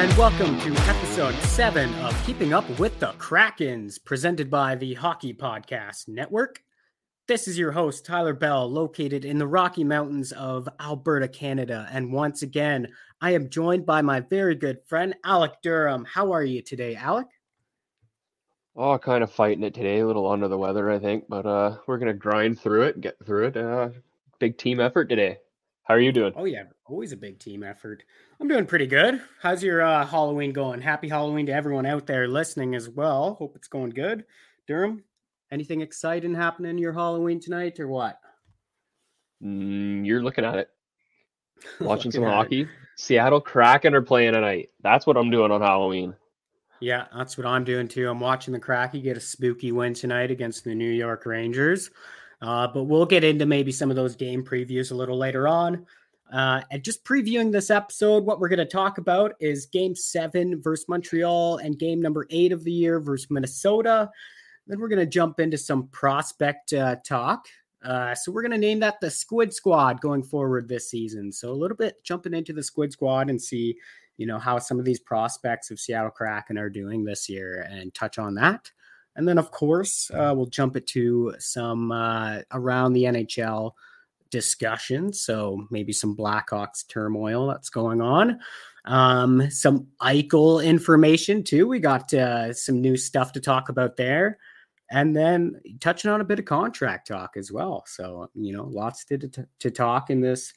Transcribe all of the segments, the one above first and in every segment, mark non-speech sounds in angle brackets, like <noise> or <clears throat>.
And welcome to episode seven of Keeping Up with the Krakens, presented by the Hockey Podcast Network. This is your host, Tyler Bell, located in the Rocky Mountains of Alberta, Canada. And once again, I am joined by my very good friend, Alec Durham. How are you today, Alec? Oh, kind of fighting it today, a little under the weather, I think, but uh, we're gonna grind through it, get through it. Uh, big team effort today. How are you doing? Oh, yeah, always a big team effort. I'm doing pretty good. How's your uh, Halloween going? Happy Halloween to everyone out there listening as well. Hope it's going good. Durham, anything exciting happening your Halloween tonight or what? Mm, you're looking at it, <laughs> watching some at it. hockey. Seattle Kraken are playing tonight. That's what I'm doing on Halloween. Yeah, that's what I'm doing too. I'm watching the Kraken get a spooky win tonight against the New York Rangers. Uh, but we'll get into maybe some of those game previews a little later on. Uh, and just previewing this episode, what we're going to talk about is game seven versus Montreal and game number eight of the year versus Minnesota. Then we're going to jump into some prospect uh, talk. Uh, so we're going to name that the Squid Squad going forward this season. So a little bit jumping into the Squid Squad and see, you know, how some of these prospects of Seattle Kraken are doing this year and touch on that. And then, of course, uh, we'll jump it to some uh, around the NHL discussion. So maybe some Blackhawks turmoil that's going on. Um, some Eichel information too. We got uh, some new stuff to talk about there. And then touching on a bit of contract talk as well. So, you know, lots to, to, to talk in this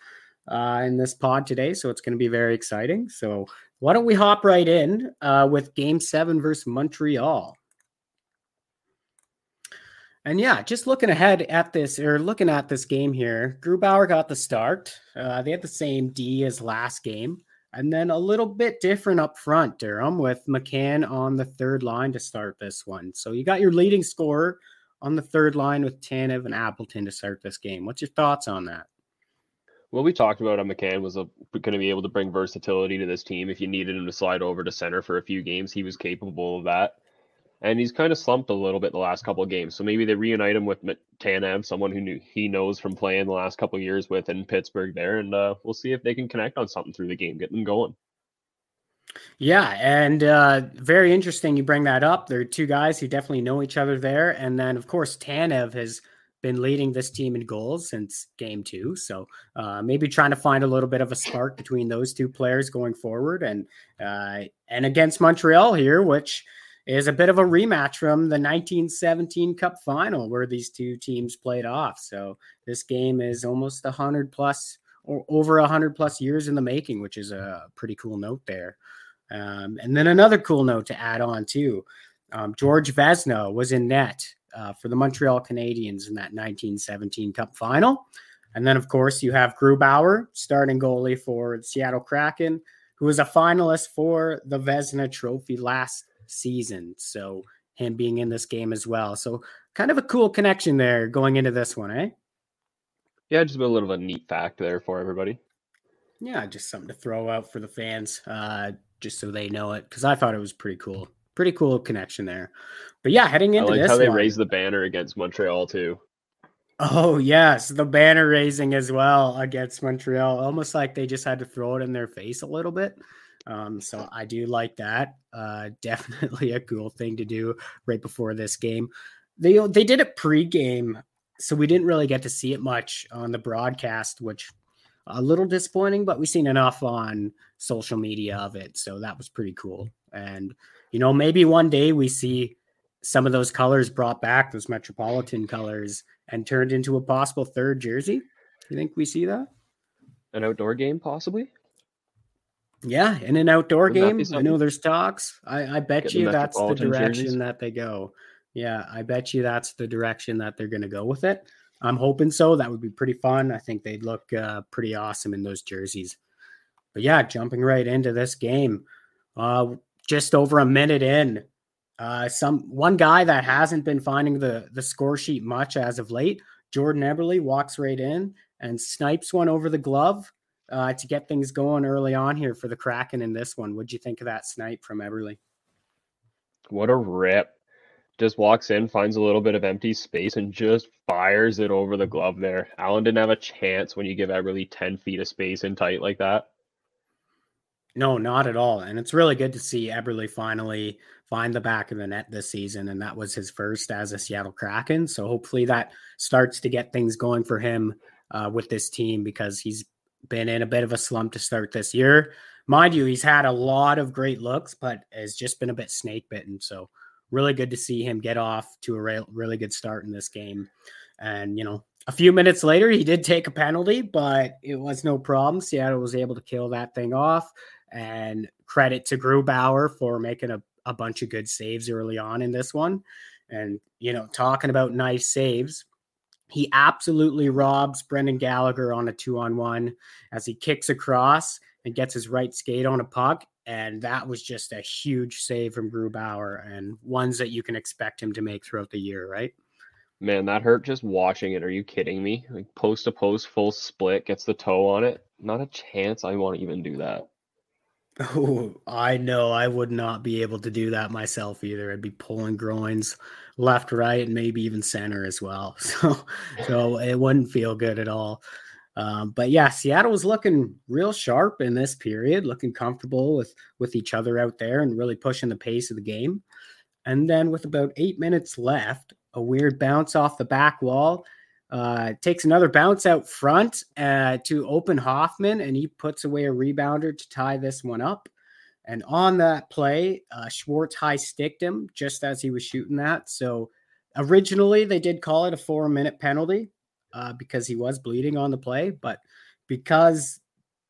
uh, in this pod today. So it's going to be very exciting. So why don't we hop right in uh, with Game Seven versus Montreal? And yeah, just looking ahead at this or looking at this game here, Grubauer got the start. Uh, they had the same D as last game, and then a little bit different up front, Durham, with McCann on the third line to start this one. So you got your leading scorer on the third line with Tanev and Appleton to start this game. What's your thoughts on that? Well, we talked about on McCann was going to be able to bring versatility to this team. If you needed him to slide over to center for a few games, he was capable of that. And he's kind of slumped a little bit the last couple of games. So maybe they reunite him with Tanev, someone who knew, he knows from playing the last couple of years with in Pittsburgh there. And uh, we'll see if they can connect on something through the game, get them going. Yeah, and uh, very interesting you bring that up. There are two guys who definitely know each other there. And then, of course, Tanev has been leading this team in goals since game two. So uh, maybe trying to find a little bit of a spark between those two players going forward. And uh, and against Montreal here, which is a bit of a rematch from the 1917 Cup final where these two teams played off. So this game is almost 100 plus or over 100 plus years in the making, which is a pretty cool note there. Um, and then another cool note to add on too. Um, George Vezina was in net uh, for the Montreal Canadiens in that 1917 Cup final. And then, of course, you have Grubauer, starting goalie for Seattle Kraken, who was a finalist for the Vezina Trophy last season. So him being in this game as well. So kind of a cool connection there going into this one, eh? Yeah, just a little bit of a neat fact there for everybody. Yeah, just something to throw out for the fans, uh, just so they know it. Because I thought it was pretty cool, pretty cool connection there. But yeah, heading I into like this, how they one, raised the banner against Montreal too. Oh yes, the banner raising as well against Montreal, almost like they just had to throw it in their face a little bit. Um, so I do like that. Uh, <laughs> definitely a cool thing to do right before this game. They they did it pre-game, so we didn't really get to see it much on the broadcast, which a little disappointing. But we've seen enough on social media of it, so that was pretty cool. And you know, maybe one day we see some of those colors brought back, those metropolitan colors, and turned into a possible third jersey. You think we see that? An outdoor game, possibly. Yeah, in an outdoor Wouldn't game. I know there's talks. I, I bet Get you the that's the direction jerseys. that they go. Yeah, I bet you that's the direction that they're going to go with it. I'm hoping so. That would be pretty fun. I think they'd look uh, pretty awesome in those jerseys. But yeah, jumping right into this game, uh, just over a minute in, uh, some one guy that hasn't been finding the the score sheet much as of late, Jordan Eberle walks right in and snipes one over the glove uh, to get things going early on here for the Kraken in this one. What'd you think of that snipe from Eberle? What a rip. Just walks in, finds a little bit of empty space, and just fires it over the glove there. Allen didn't have a chance when you give Eberle 10 feet of space in tight like that. No, not at all. And it's really good to see Eberle finally find the back of the net this season. And that was his first as a Seattle Kraken. So hopefully that starts to get things going for him uh, with this team because he's been in a bit of a slump to start this year. Mind you, he's had a lot of great looks, but has just been a bit snake bitten. So, really good to see him get off to a re- really good start in this game. And, you know, a few minutes later, he did take a penalty, but it was no problem. Seattle was able to kill that thing off. And credit to Grubauer for making a, a bunch of good saves early on in this one. And, you know, talking about nice saves, he absolutely robs Brendan Gallagher on a two on one as he kicks across and gets his right skate on a puck. And that was just a huge save from Grubauer and ones that you can expect him to make throughout the year, right? Man, that hurt just watching it. Are you kidding me? Like post to post, full split, gets the toe on it. Not a chance I want to even do that. Oh, I know I would not be able to do that myself either. I'd be pulling groins left, right, and maybe even center as well. <laughs> So, so it wouldn't feel good at all. Um, but yeah, Seattle was looking real sharp in this period, looking comfortable with with each other out there and really pushing the pace of the game. And then with about eight minutes left, a weird bounce off the back wall. Uh, takes another bounce out front uh, to open Hoffman, and he puts away a rebounder to tie this one up. And on that play, uh, Schwartz high sticked him just as he was shooting that. So originally they did call it a four minute penalty uh, because he was bleeding on the play. But because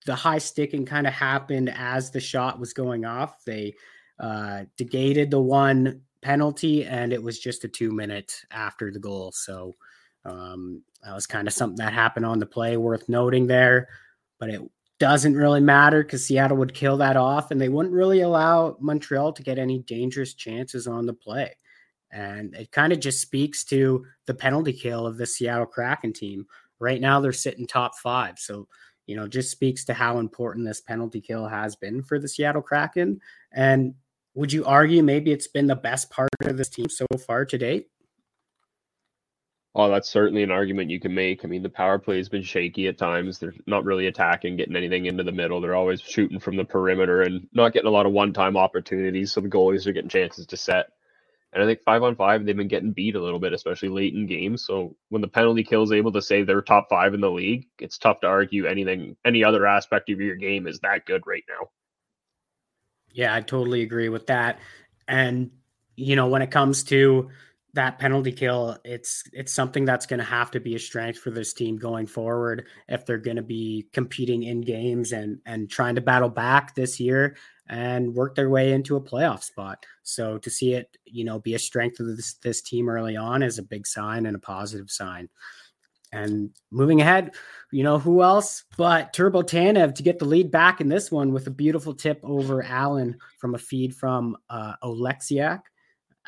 the high sticking kind of happened as the shot was going off, they uh, negated the one penalty and it was just a two minute after the goal. So um, that was kind of something that happened on the play worth noting there. But it doesn't really matter because Seattle would kill that off and they wouldn't really allow Montreal to get any dangerous chances on the play. And it kind of just speaks to the penalty kill of the Seattle Kraken team. Right now, they're sitting top five. So, you know, just speaks to how important this penalty kill has been for the Seattle Kraken. And would you argue maybe it's been the best part of this team so far to date? Oh, that's certainly an argument you can make. I mean, the power play has been shaky at times. They're not really attacking, getting anything into the middle. They're always shooting from the perimeter and not getting a lot of one-time opportunities. So the goalies are getting chances to set. And I think five on five, they've been getting beat a little bit, especially late in games. So when the penalty kill is able to say they're top five in the league, it's tough to argue anything, any other aspect of your game is that good right now. Yeah, I totally agree with that. And, you know, when it comes to that penalty kill, it's it's something that's going to have to be a strength for this team going forward if they're going to be competing in games and and trying to battle back this year and work their way into a playoff spot. So to see it, you know, be a strength of this this team early on is a big sign and a positive sign. And moving ahead, you know, who else but Turbo Tanev to get the lead back in this one with a beautiful tip over Allen from a feed from uh, Oleksiak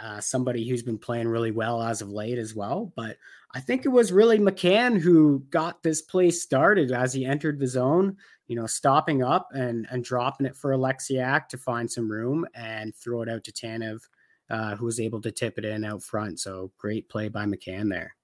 uh, somebody who's been playing really well as of late as well. But I think it was really McCann who got this play started as he entered the zone, you know, stopping up and, and dropping it for Oleksiak to find some room and throw it out to Tanev, uh, who was able to tip it in out front. So great play by McCann there.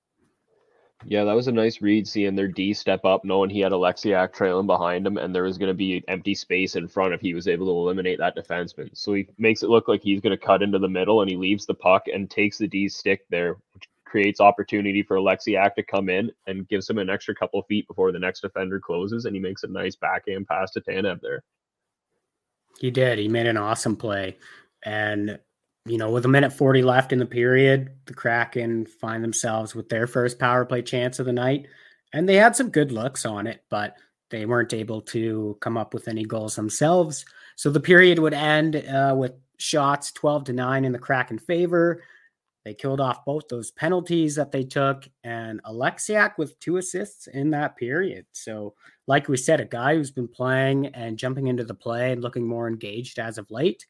Yeah, that was a nice read seeing their D step up, knowing he had Oleksiak trailing behind him, and there was going to be empty space in front if he was able to eliminate that defenseman. So he makes it look like he's going to cut into the middle, and he leaves the puck and takes the D stick there, which creates opportunity for Oleksiak to come in and gives him an extra couple feet before the next defender closes, and he makes a nice backhand pass to Tanev there. He did. He made an awesome play, and you know, with a minute 40 left in the period, the Kraken find themselves with their first power play chance of the night. And they had some good looks on it, but they weren't able to come up with any goals themselves. So the period would end uh, with shots 12 to 9 in the Kraken favor. They killed off both those penalties that they took, and Oleksiak with two assists in that period. So, like we said, a guy who's been playing and jumping into the play and looking more engaged as of late.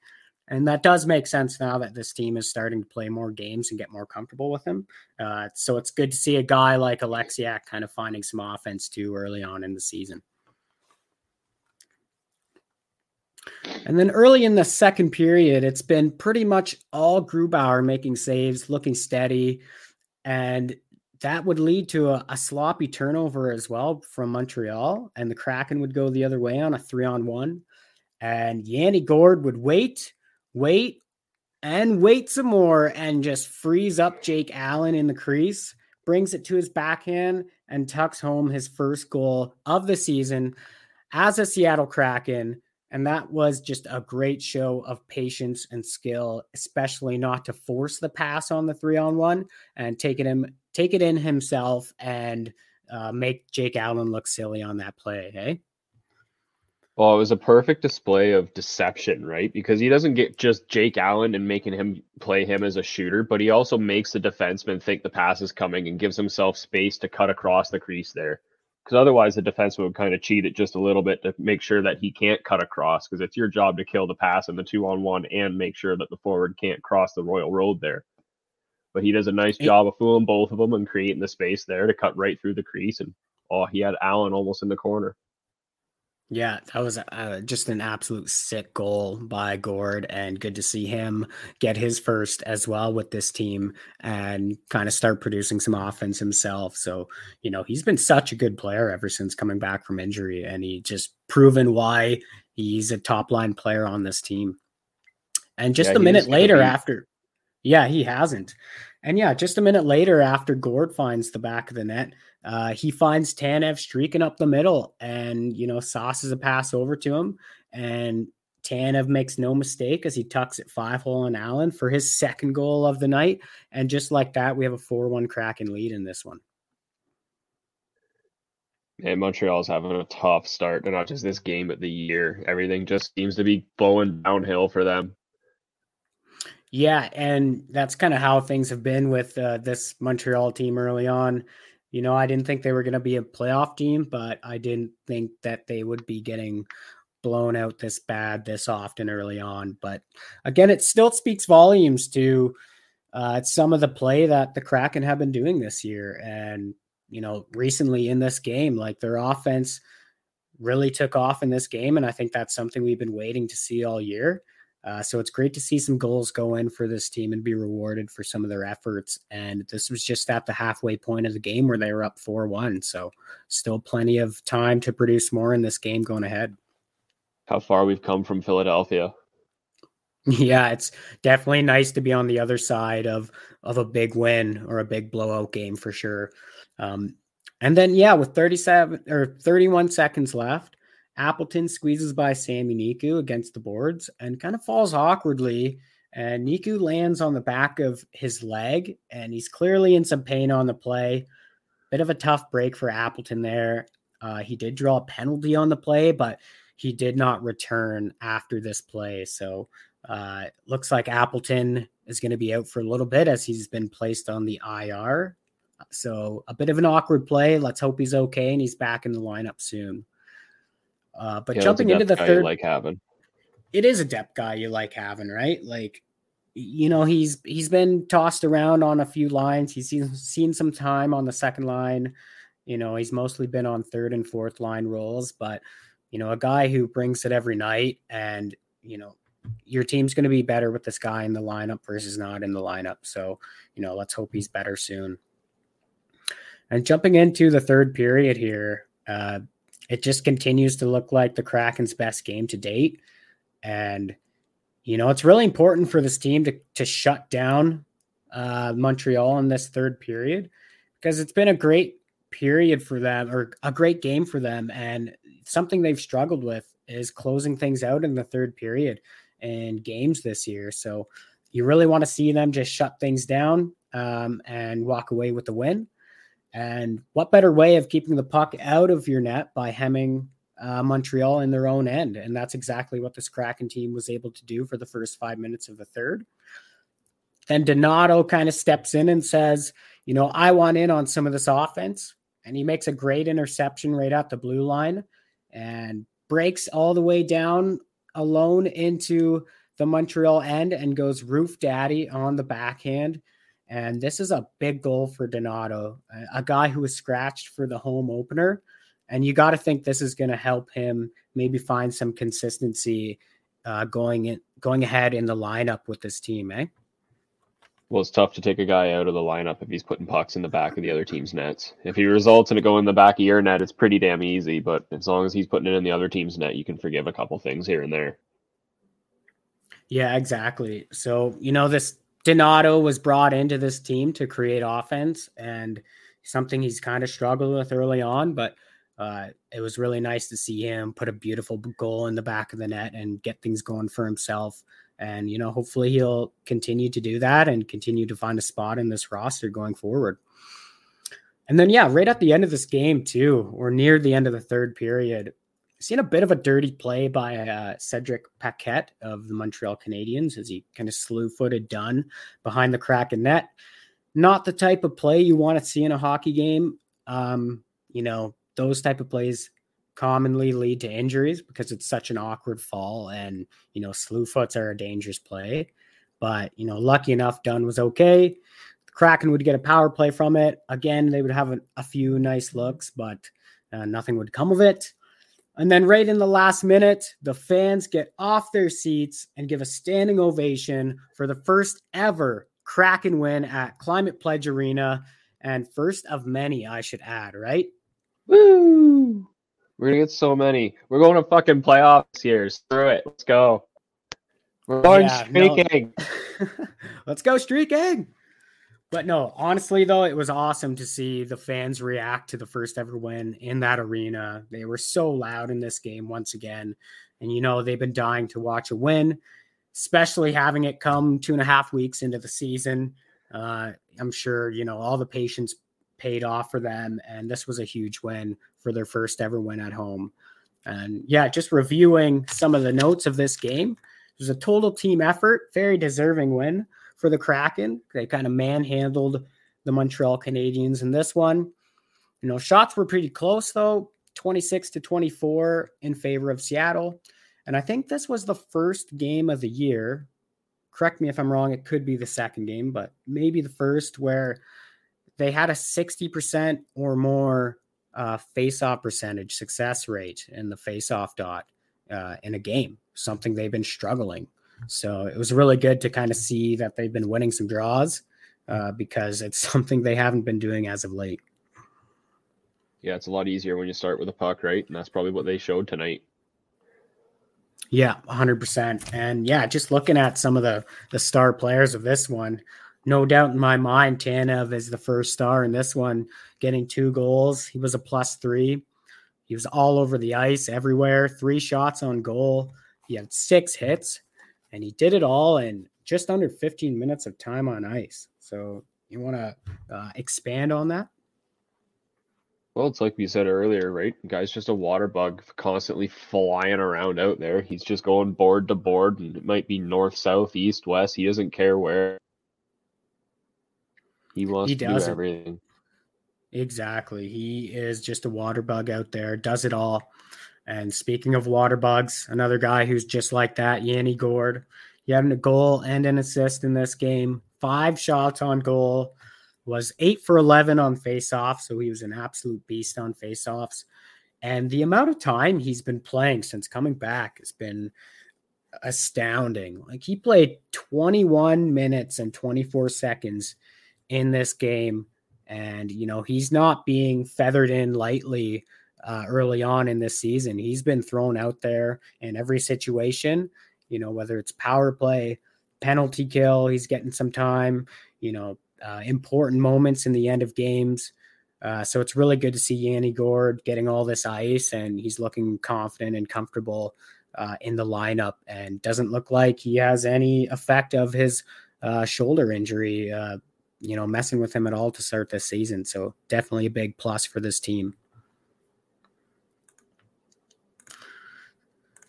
And that does make sense now that this team is starting to play more games and get more comfortable with him. Uh, so it's good to see a guy like Oleksiak kind of finding some offense too early on in the season. And then early in the second period, it's been pretty much all Grubauer making saves, looking steady. And that would lead to a, a, sloppy turnover as well from Montreal. And the Kraken would go the other way on a three on one. And Yanni Gourde would wait wait and wait some more and just frees up Jake Allen in the crease, brings it to his backhand, and tucks home his first goal of the season as a Seattle Kraken. And that was just a great show of patience and skill, especially not to force the pass on the three on one and take it in, take it in himself and uh, make Jake Allen look silly on that play. Hey. Well, it was a perfect display of deception, right? Because he doesn't get just Jake Allen and making him play him as a shooter, but he also makes the defenseman think the pass is coming and gives himself space to cut across the crease there. Because otherwise, the defenseman would kind of cheat it just a little bit to make sure that he can't cut across. Because it's your job to kill the pass in the two on one and make sure that the forward can't cross the Royal Road there. But he does a nice job of fooling both of them and creating the space there to cut right through the crease. And oh, he had Allen almost in the corner. Yeah, that was uh, just an absolute sick goal by Gourde, and good to see him get his first as well with this team and kind of start producing some offense himself. So, you know, he's been such a good player ever since coming back from injury, and he just proven why he's a top line player on this team. And just yeah, a minute later, after, yeah, he hasn't. And yeah, just a minute later, after Gourde finds the back of the net, uh, he finds Tanev streaking up the middle and, you know, sauces a pass over to him. And Tanev makes no mistake as he tucks it five hole on Allen for his second goal of the night. And just like that, we have a 4 1 Kraken lead in this one. Man, Montreal's having a tough start to not just this game, but the year. Everything just seems to be blowing downhill for them. Yeah, and that's kind of how things have been with uh, this Montreal team early on. You know, I didn't think they were going to be a playoff team, but I didn't think that they would be getting blown out this bad this often early on. But again, it still speaks volumes to uh, some of the play that the Kraken have been doing this year. And, you know, recently in this game, like their offense really took off in this game. And I think that's something we've been waiting to see all year. Uh, so it's great to see some goals go in for this team and be rewarded for some of their efforts. And this was just at the halfway point of the game where they were up 4 1. So still plenty of time to produce more in this game going ahead. How far we've come from Philadelphia. <laughs> Yeah, it's definitely nice to be on the other side of of a big win or a big blowout game for sure. Um, and then yeah, with 37 or 31 seconds left, Appleton squeezes by Sami Niku against the boards and kind of falls awkwardly. And Niku lands on the back of his leg, and he's clearly in some pain on the play. Bit of a tough break for Appleton there. Uh, he did draw a penalty on the play, but he did not return after this play. So uh, looks like Appleton is going to be out for a little bit as he's been placed on the IR. So a bit of an awkward play. Let's hope he's okay and he's back in the lineup soon. Uh, but yeah, jumping into the third, like having it is a depth guy you like having, right? Like, you know, he's he's been tossed around on a few lines. He's seen seen some time on the second line. You know, he's mostly been on third and fourth line roles, but you know, a guy who brings it every night, and you know, your team's going to be better with this guy in the lineup versus not in the lineup. So, you know, let's hope he's better soon. And jumping into the third period here, uh, it just continues to look like the Kraken's best game to date. And, you know, it's really important for this team to, to shut down uh, Montreal in this third period because it's been a great period for them or a great game for them. And something they've struggled with is closing things out in the third period and games this year. So you really want to see them just shut things down um, and walk away with the win. And what better way of keeping the puck out of your net by hemming uh, Montreal in their own end? And that's exactly what this Kraken team was able to do for the first five minutes of the third. Then Donato kind of steps in and says, You know, I want in on some of this offense. And he makes a great interception right at the blue line and breaks all the way down alone into the Montreal end and goes roof daddy on the backhand. And this is a big goal for Donato, a guy who was scratched for the home opener. And you got to think this is going to help him maybe find some consistency uh, going in, going ahead in the lineup with this team, eh? Well, it's tough to take a guy out of the lineup if he's putting pucks in the back of the other team's nets. If he results in it going in the back of your net, it's pretty damn easy. But as long as he's putting it in the other team's net, you can forgive a couple things here and there. Yeah, exactly. So, you know, this Donato was brought into this team to create offense and something he's kind of struggled with early on, but uh, it was really nice to see him put a beautiful goal in the back of the net and get things going for himself. And, you know, hopefully he'll continue to do that and continue to find a spot in this roster going forward. And then, yeah, right at the end of this game, too, or near the end of the third period, seen a bit of a dirty play by uh, Cedric Paquette of the Montreal Canadiens as he kind of slew footed Dunn behind the crack Kraken net. Not the type of play you want to see in a hockey game. Um, you know, those type of plays commonly lead to injuries because it's such an awkward fall and you know slew foots are a dangerous play but you know lucky enough Dunn was okay the kraken would get a power play from it again they would have a, a few nice looks but uh, nothing would come of it and then right in the last minute the fans get off their seats and give a standing ovation for the first ever kraken win at climate pledge arena and first of many i should add right Woo! We're gonna get so many. We're going to fucking playoffs here. Screw it. Let's go. We're going yeah, streaking. No. <laughs> Let's go streaking. But no, honestly though, it was awesome to see the fans react to the first ever win in that arena. They were so loud in this game once again. And you know, they've been dying to watch a win, especially having it come two and a half weeks into the season. Uh, I'm sure, you know, all the patience paid off for them. And this was a huge win for their first ever win at home. And yeah, just reviewing some of the notes of this game. It was a total team effort, very deserving win for the Kraken. They kind of manhandled the Montreal Canadiens in this one. You know, shots were pretty close though, 26 to 24 in favor of Seattle. And I think this was the first game of the year. Correct me if I'm wrong, it could be the second game, but maybe the first where they had a 60% or more uh, face-off percentage success rate in the face-off dot uh, in a game, something they've been struggling. So it was really good to kind of see that they've been winning some draws uh, because it's <laughs> something they haven't been doing as of late. Yeah, it's a lot easier when you start with a puck, right? And that's probably what they showed tonight. Yeah, 100%. And yeah, just looking at some of the the star players of this one, no doubt in my mind, Tanev is the first star in this one, getting two goals. He was a plus three. He was all over the ice, everywhere, three shots on goal. He had six hits, and he did it all in just under 15 minutes of time on ice. So, you want to uh, expand on that? Well, it's like we said earlier, right? The guy's just a water bug constantly flying around out there. He's just going board to board, and it might be north, south, east, west. He doesn't care where. He wants he to do everything. Exactly. He is just a water bug out there, does it all. And speaking of water bugs, another guy who's just like that, Yanni Gourde. He had a goal and an assist in this game, five shots on goal, was eight for 11 on faceoffs. So he was an absolute beast on faceoffs. And the amount of time he's been playing since coming back has been astounding. Like he played 21 minutes and 24 seconds in this game And, you know, he's not being feathered in lightly uh, early on in this season. He's been thrown out there in every situation, you know, whether it's power play, penalty kill, he's getting some time, you know, uh, important moments in the end of games. Uh, so it's really good to see Yanni Gourde getting all this ice and he's looking confident and comfortable uh, in the lineup and doesn't look like he has any effect of his uh, shoulder injury, uh, you know, messing with him at all to start this season. So definitely a big plus for this team.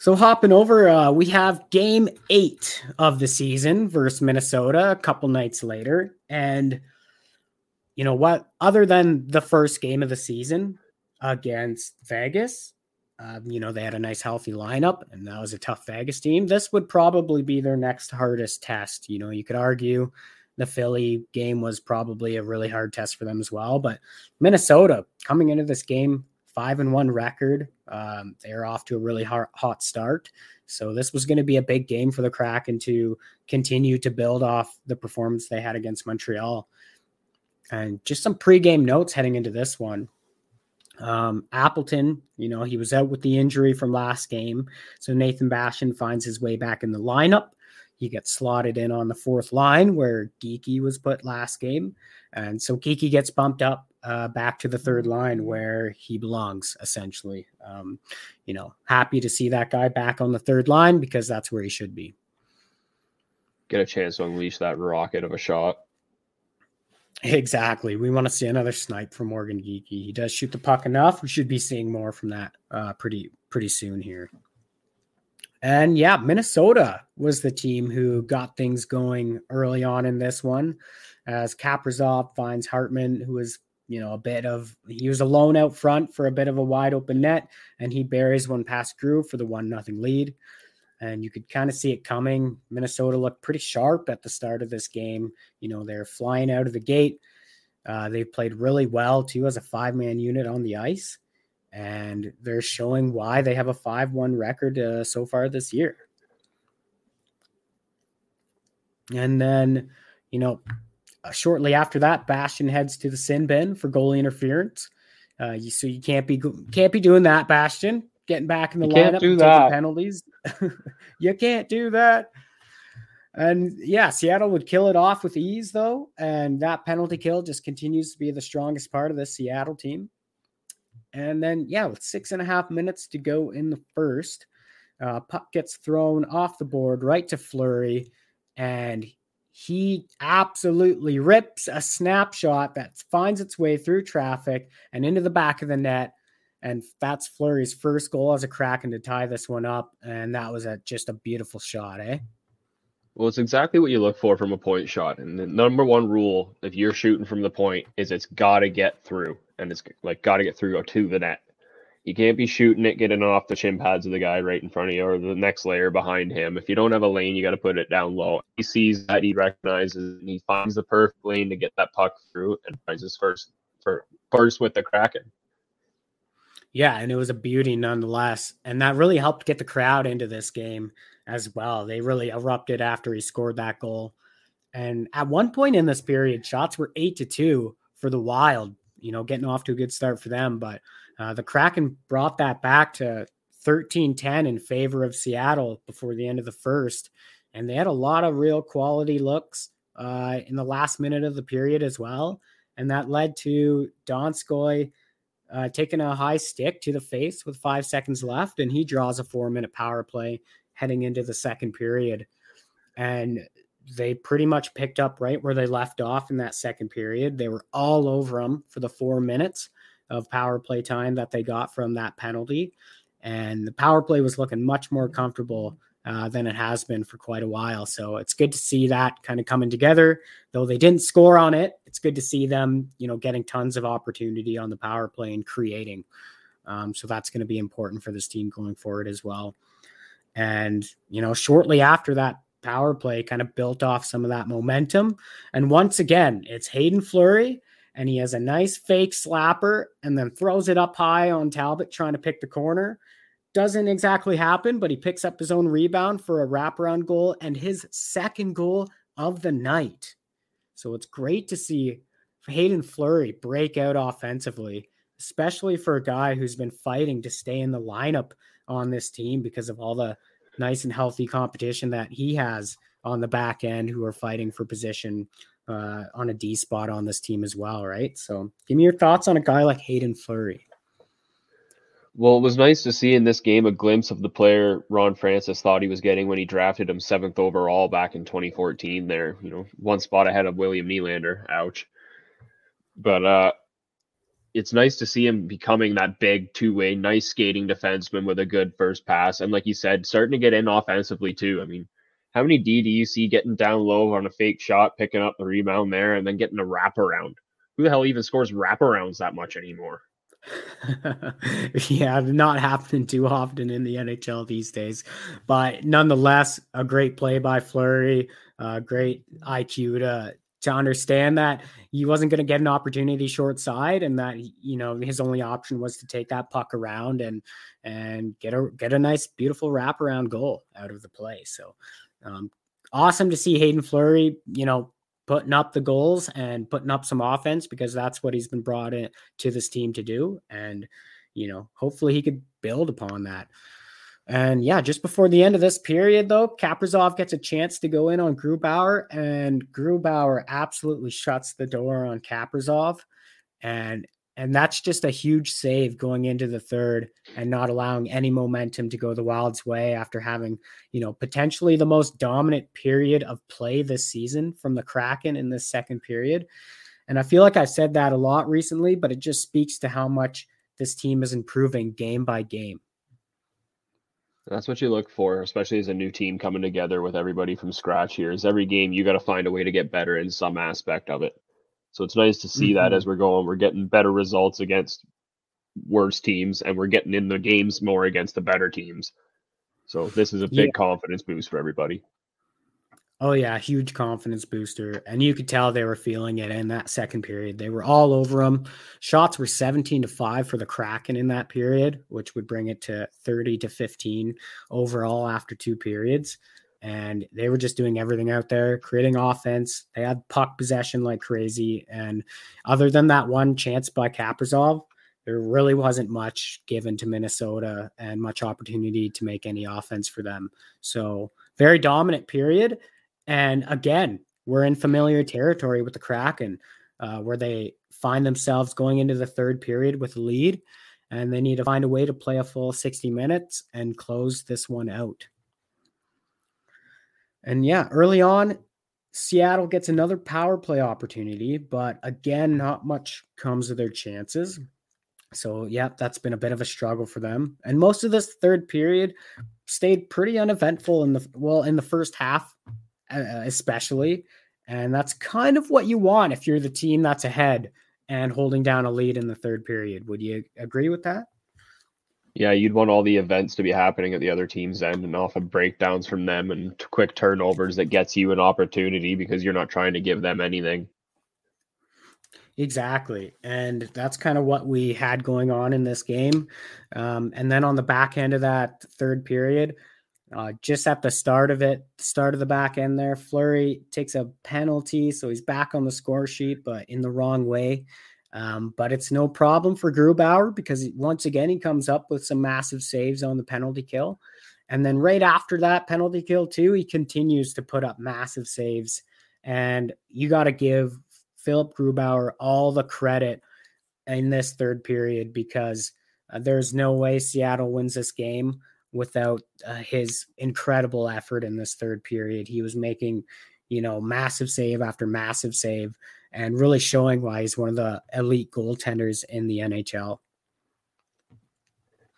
So hopping over, uh, we have game eight of the season versus Minnesota a couple nights later. And you know what? Other than the first game of the season against Vegas, um, you know, they had a nice healthy lineup and that was a tough Vegas team. This would probably be their next hardest test. You know, you could argue the Philly game was probably a really hard test for them as well. But Minnesota coming into this game five and one record. Um, they're off to a really hot, hot start. So this was going to be a big game for the Kraken to continue to build off the performance they had against Montreal. And just some pregame notes heading into this one. Um, Appleton, you know, he was out with the injury from last game. So Nathan Bastian finds his way back in the lineup. He gets slotted in on the fourth line where Geekie was put last game. And so Geekie gets bumped up uh, back to the third line where he belongs, essentially. Um, you know, happy to see that guy back on the third line because that's where he should be. Get a chance to unleash that rocket of a shot. Exactly. We want to see another snipe from Morgan Geekie. He does shoot the puck enough. We should be seeing more from that uh, pretty pretty soon here. And yeah, Minnesota was the team who got things going early on in this one, as Kaprizov finds Hartman, who was you know, a bit of he was alone out front for a bit of a wide open net, and he buries one past Groove for the one nothing lead. And you could kind of see it coming. Minnesota looked pretty sharp at the start of this game. You know, they're flying out of the gate. Uh, they've played really well too as a five man unit on the ice, and they're showing why they have a five one record uh, so far this year. And then, you know, uh, shortly after that, Bastian heads to the sin bin for goalie interference. Uh, you, so you can't be can't be doing that, Bastian. Getting back in the you lineup, can't do that. penalties. <laughs> you can't do that. And yeah, Seattle would kill it off with ease, though. And that penalty kill just continues to be the strongest part of the Seattle team. And then, yeah, with six and a half minutes to go in the first, uh, puck gets thrown off the board right to Fleury, and he absolutely rips a snapshot that finds its way through traffic and into the back of the net. And that's Fleury's first goal as a Kraken to tie this one up. And that was a, just a beautiful shot, eh? Well, it's exactly what you look for from a point shot. And the number one rule, if you're shooting from the point, is it's got to get through. And it's like got to get through or to the net. You can't be shooting it, getting off the shin pads of the guy right in front of you or the next layer behind him. If you don't have a lane, you got to put it down low. He sees that, he recognizes, and he finds the perfect lane to get that puck through and finds his first for first with the Kraken. Yeah, and it was a beauty nonetheless. And that really helped get the crowd into this game as well. They really erupted after he scored that goal. And at one point in this period, shots were eight to two for the Wild, you know, getting off to a good start for them. But uh, the Kraken brought that back to 13 10 in favor of Seattle before the end of the first. And they had a lot of real quality looks uh, in the last minute of the period as well. And that led to Donskoy uh, taking a high stick to the face with five seconds left. And he draws a four minute power play heading into the second period. And they pretty much picked up right where they left off in that second period. They were all over them for the four minutes of power play time that they got from that penalty. And the power play was looking much more comfortable uh, than it has been for quite a while. So it's good to see that kind of coming together. Though they didn't score on it, it's good to see them, you know, getting tons of opportunity on the power play and creating. Um, so that's going to be important for this team going forward as well. And, you know, shortly after that power play kind of built off some of that momentum. And once again, it's Hayden Fleury and he has a nice fake slapper and then throws it up high on Talbot trying to pick the corner. Doesn't exactly happen, but he picks up his own rebound for a wraparound goal and his second goal of the night. So it's great to see Hayden Fleury break out offensively, especially for a guy who's been fighting to stay in the lineup on this team because of all the nice and healthy competition that he has on the back end who are fighting for position uh, on a D spot on this team as well, right? So, give me your thoughts on a guy like Hayden Fleury. Well, it was nice to see in this game a glimpse of the player Ron Francis thought he was getting when he drafted him seventh overall back in 2014. There, you know, one spot ahead of William Nylander. Ouch. But uh, it's nice to see him becoming that big two way, nice skating defenseman with a good first pass. And like you said, starting to get in offensively too. I mean, how many D do you see getting down low on a fake shot, picking up the rebound there, and then getting a wraparound? Who the hell even scores wraparounds that much anymore? <laughs> yeah, not happening too often in the NHL these days, but nonetheless, a great play by Fleury, uh, great IQ to to understand that he wasn't going to get an opportunity short side and that you know his only option was to take that puck around and and get a get a nice beautiful wraparound goal out of the play so um, awesome to see Hayden Fleury, you know putting up the goals and putting up some offense because that's what he's been brought in to this team to do. And you know hopefully he could build upon that. And yeah, just before the end of this period, though, Kaprizov gets a chance to go in on Grubauer, and Grubauer absolutely shuts the door on Kaprizov, and and that's just a huge save going into the third and not allowing any momentum to go the Wild's way after having you know potentially the most dominant period of play this season from the Kraken in this second period. And I feel like I've said that a lot recently, but it just speaks to how much this team is improving game by game. That's what you look for, especially as a new team coming together with everybody from scratch here. Is every game you got to find a way to get better in some aspect of it. So it's nice to see mm-hmm. that as we're going, we're getting better results against worse teams and we're getting in the games more against the better teams. So this is a big yeah. confidence boost for everybody. Oh yeah, huge confidence booster, and you could tell they were feeling it in that second period. They were all over them. Shots were 17 to 5 for the Kraken in that period, which would bring it to 30 to 15 overall after two periods. And they were just doing everything out there, creating offense. They had puck possession like crazy. And other than that one chance by Kaprizov, there really wasn't much given to Minnesota and much opportunity to make any offense for them. So, very dominant period. And again, we're in familiar territory with the Kraken, uh, where they find themselves going into the third period with a lead, and they need to find a way to play a full 60 minutes and close this one out. And yeah, early on, Seattle gets another power play opportunity, but again, not much comes of their chances. So, yeah, that's been a bit of a struggle for them. And most of this third period stayed pretty uneventful in the well in the first half especially. And that's kind of what you want if you're the team that's ahead and holding down a lead in the third period. Would you agree with that? Yeah, you'd want all the events to be happening at the other team's end and off of breakdowns from them and quick turnovers that gets you an opportunity because you're not trying to give them anything. Exactly. And that's kind of what we had going on in this game. Um, and then on the back end of that third period, uh, just at the start of it, start of the back end there, Fleury takes a penalty, so he's back on the score sheet, but in the wrong way. Um, but it's no problem for Grubauer because once again he comes up with some massive saves on the penalty kill, and then right after that penalty kill too, he continues to put up massive saves. And you got to give Philip Grubauer all the credit in this third period because uh, there's no way Seattle wins this game without uh, his incredible effort in this third period. He was making, you know, massive save after massive save and really showing why he's one of the elite goaltenders in the NHL.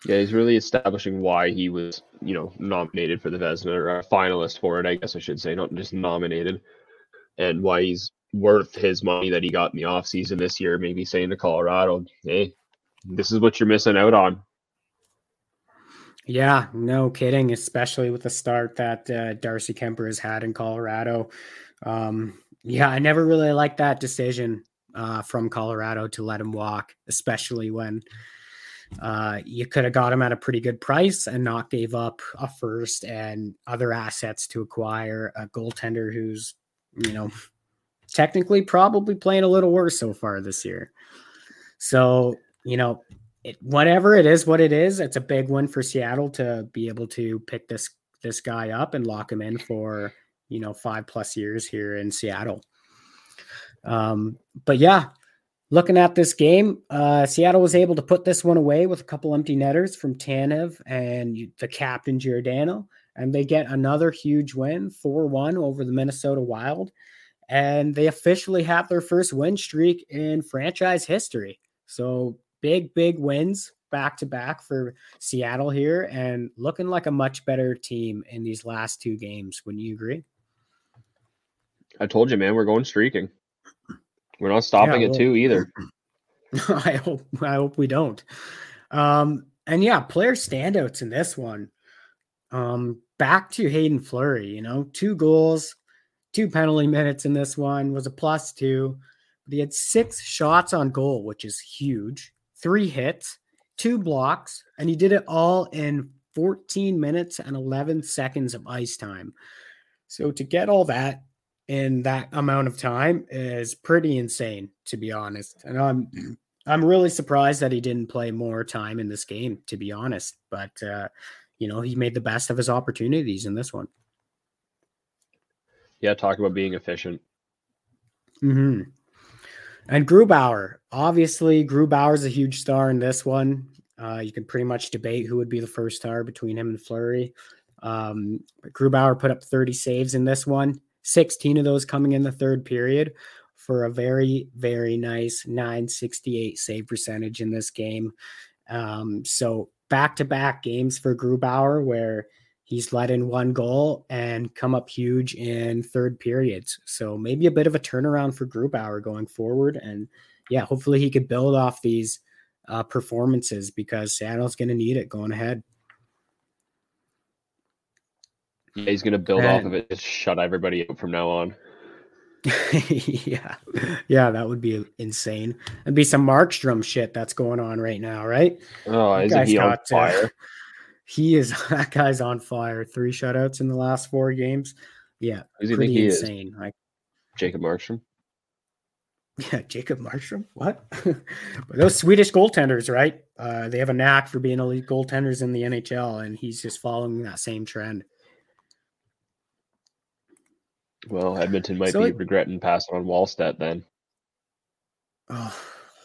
Yeah, he's really establishing why he was, you know, nominated for the Vezina or a finalist for it, I guess I should say, not just nominated, and why he's worth his money that he got in the offseason this year, maybe saying to Colorado, hey, this is what you're missing out on. Yeah, no kidding, especially with the start that uh, Darcy Kuemper has had in Colorado. Um, yeah, I never really liked that decision uh, from Colorado to let him walk, especially when uh, you could have got him at a pretty good price and not gave up a first and other assets to acquire a goaltender who's, you know, technically probably playing a little worse so far this year. So, you know, it, whatever it is, what it is, it's a big win for Seattle to be able to pick this this guy up and lock him in for you know five plus years here in Seattle. Um, but yeah, looking at this game, uh, Seattle was able to put this one away with a couple empty netters from Tanev and the captain Giordano, and they get another huge win, four one over the Minnesota Wild, and they officially have their first win streak in franchise history. So big, big wins back to back for Seattle here and looking like a much better team in these last two games. Wouldn't you agree? I told you, man, we're going streaking. We're not stopping yeah, well, it too either. <laughs> I hope I hope we don't. Um, and yeah, player standouts in this one. Um, back to Hayden Fleury, you know, two goals, two penalty minutes in this one was a plus two. But he had six shots on goal, which is huge three hits, two blocks, and he did it all in 14 minutes and 11 seconds of ice time. So to get all that in that amount of time is pretty insane, to be honest. And I'm I'm really surprised that he didn't play more time in this game, to be honest. But uh, you know, he made the best of his opportunities in this one. Yeah, talk about being efficient. Hmm. And Grubauer, obviously, Grubauer is a huge star in this one. Uh, you can pretty much debate who would be the first star between him and Fleury. Um, Grubauer put up 30 saves in this one, 16 of those coming in the third period for a very, very nice 968 save percentage in this game. Um, so back to back games for Grubauer where he's let in one goal and come up huge in third periods. So maybe a bit of a turnaround for Grubauer going forward. And yeah, hopefully he could build off these uh, performances because Seattle's going to need it going ahead. Yeah, he's going to build and, off of it. Just shut everybody out from now on. <laughs> yeah, yeah, that would be insane. And be some Markstrom shit that's going on right now, right? Oh, that isn't he on fire? <laughs> he is <laughs> that guy's on fire. Three shutouts in the last four games. Yeah, Who's he pretty insane. Is? Like Jacob Markstrom. Yeah, Jacob Markstrom. What? those Swedish goaltenders, right? Uh, they have a knack for being elite goaltenders in the NHL, and he's just following that same trend. Well, Edmonton might so be it, regretting passing on Wallstedt then. Oh,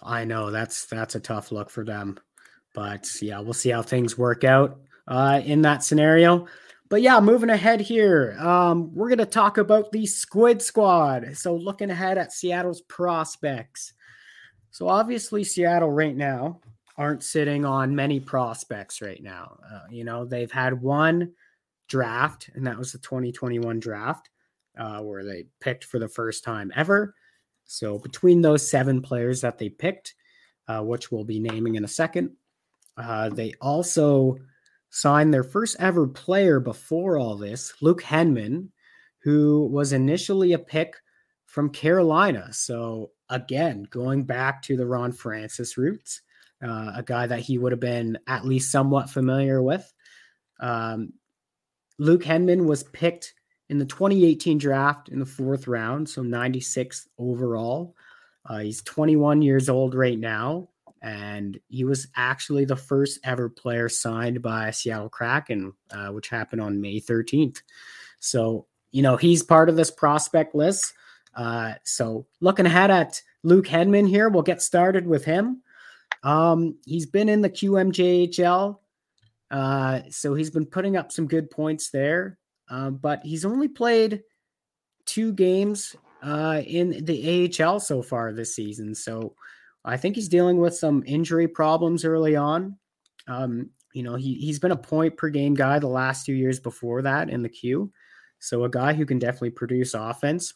I know that's that's a tough look for them, but yeah, we'll see how things work out uh, in that scenario. But yeah, moving ahead here, um, we're going to talk about the Squid Squad. So, looking ahead at Seattle's prospects. So, obviously, Seattle right now aren't sitting on many prospects right now. Uh, you know, they've had one draft, and that was the 2021 draft, uh, where they picked for the first time ever. So, between those seven players that they picked, uh, which we'll be naming in a second, uh, they also signed their first ever player before all this, Luke Henman, who was initially a pick from Carolina. So again, going back to the Ron Francis roots, uh, a guy that he would have been at least somewhat familiar with. Um, Luke Henman was picked in the 2018 draft in the fourth round, so 96th overall. Uh, he's 21 years old right now and he was actually the first ever player signed by Seattle Kraken, uh, which happened on May 13th. So, you know, he's part of this prospect list. Uh, so, looking ahead at Luke Henman here, we'll get started with him. Um, he's been in the QMJHL, uh, so he's been putting up some good points there, uh, but he's only played two games uh, in the AHL so far this season. So, I think he's dealing with some injury problems early on. Um, you know, he he's been a point per game guy the last two years before that in the queue. So a guy who can definitely produce offense,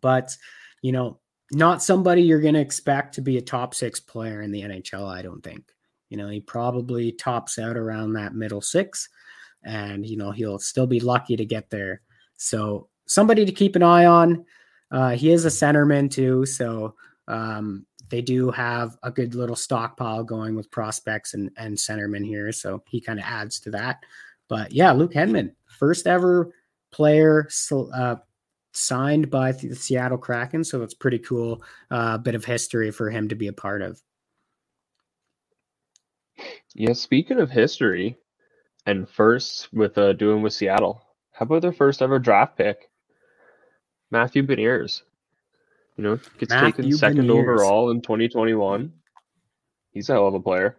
but you know, not somebody you're going to expect to be a top six player in the NHL. I don't think. You know, he probably tops out around that middle six, and you know he'll still be lucky to get there. So somebody to keep an eye on. Uh, he is a centerman too, so um, they do have a good little stockpile going with prospects and, and centermen here. So he kind of adds to that. But yeah, Luke Henman, first ever player uh, signed by the Seattle Kraken. So it's pretty cool. Uh, bit of history for him to be a part of. Yeah, speaking of history and first with uh, doing with Seattle, how about their first ever draft pick? Matthew Beniers. You know, gets Matthew taken second Beniers. overall in 2021. He's a hell of a player.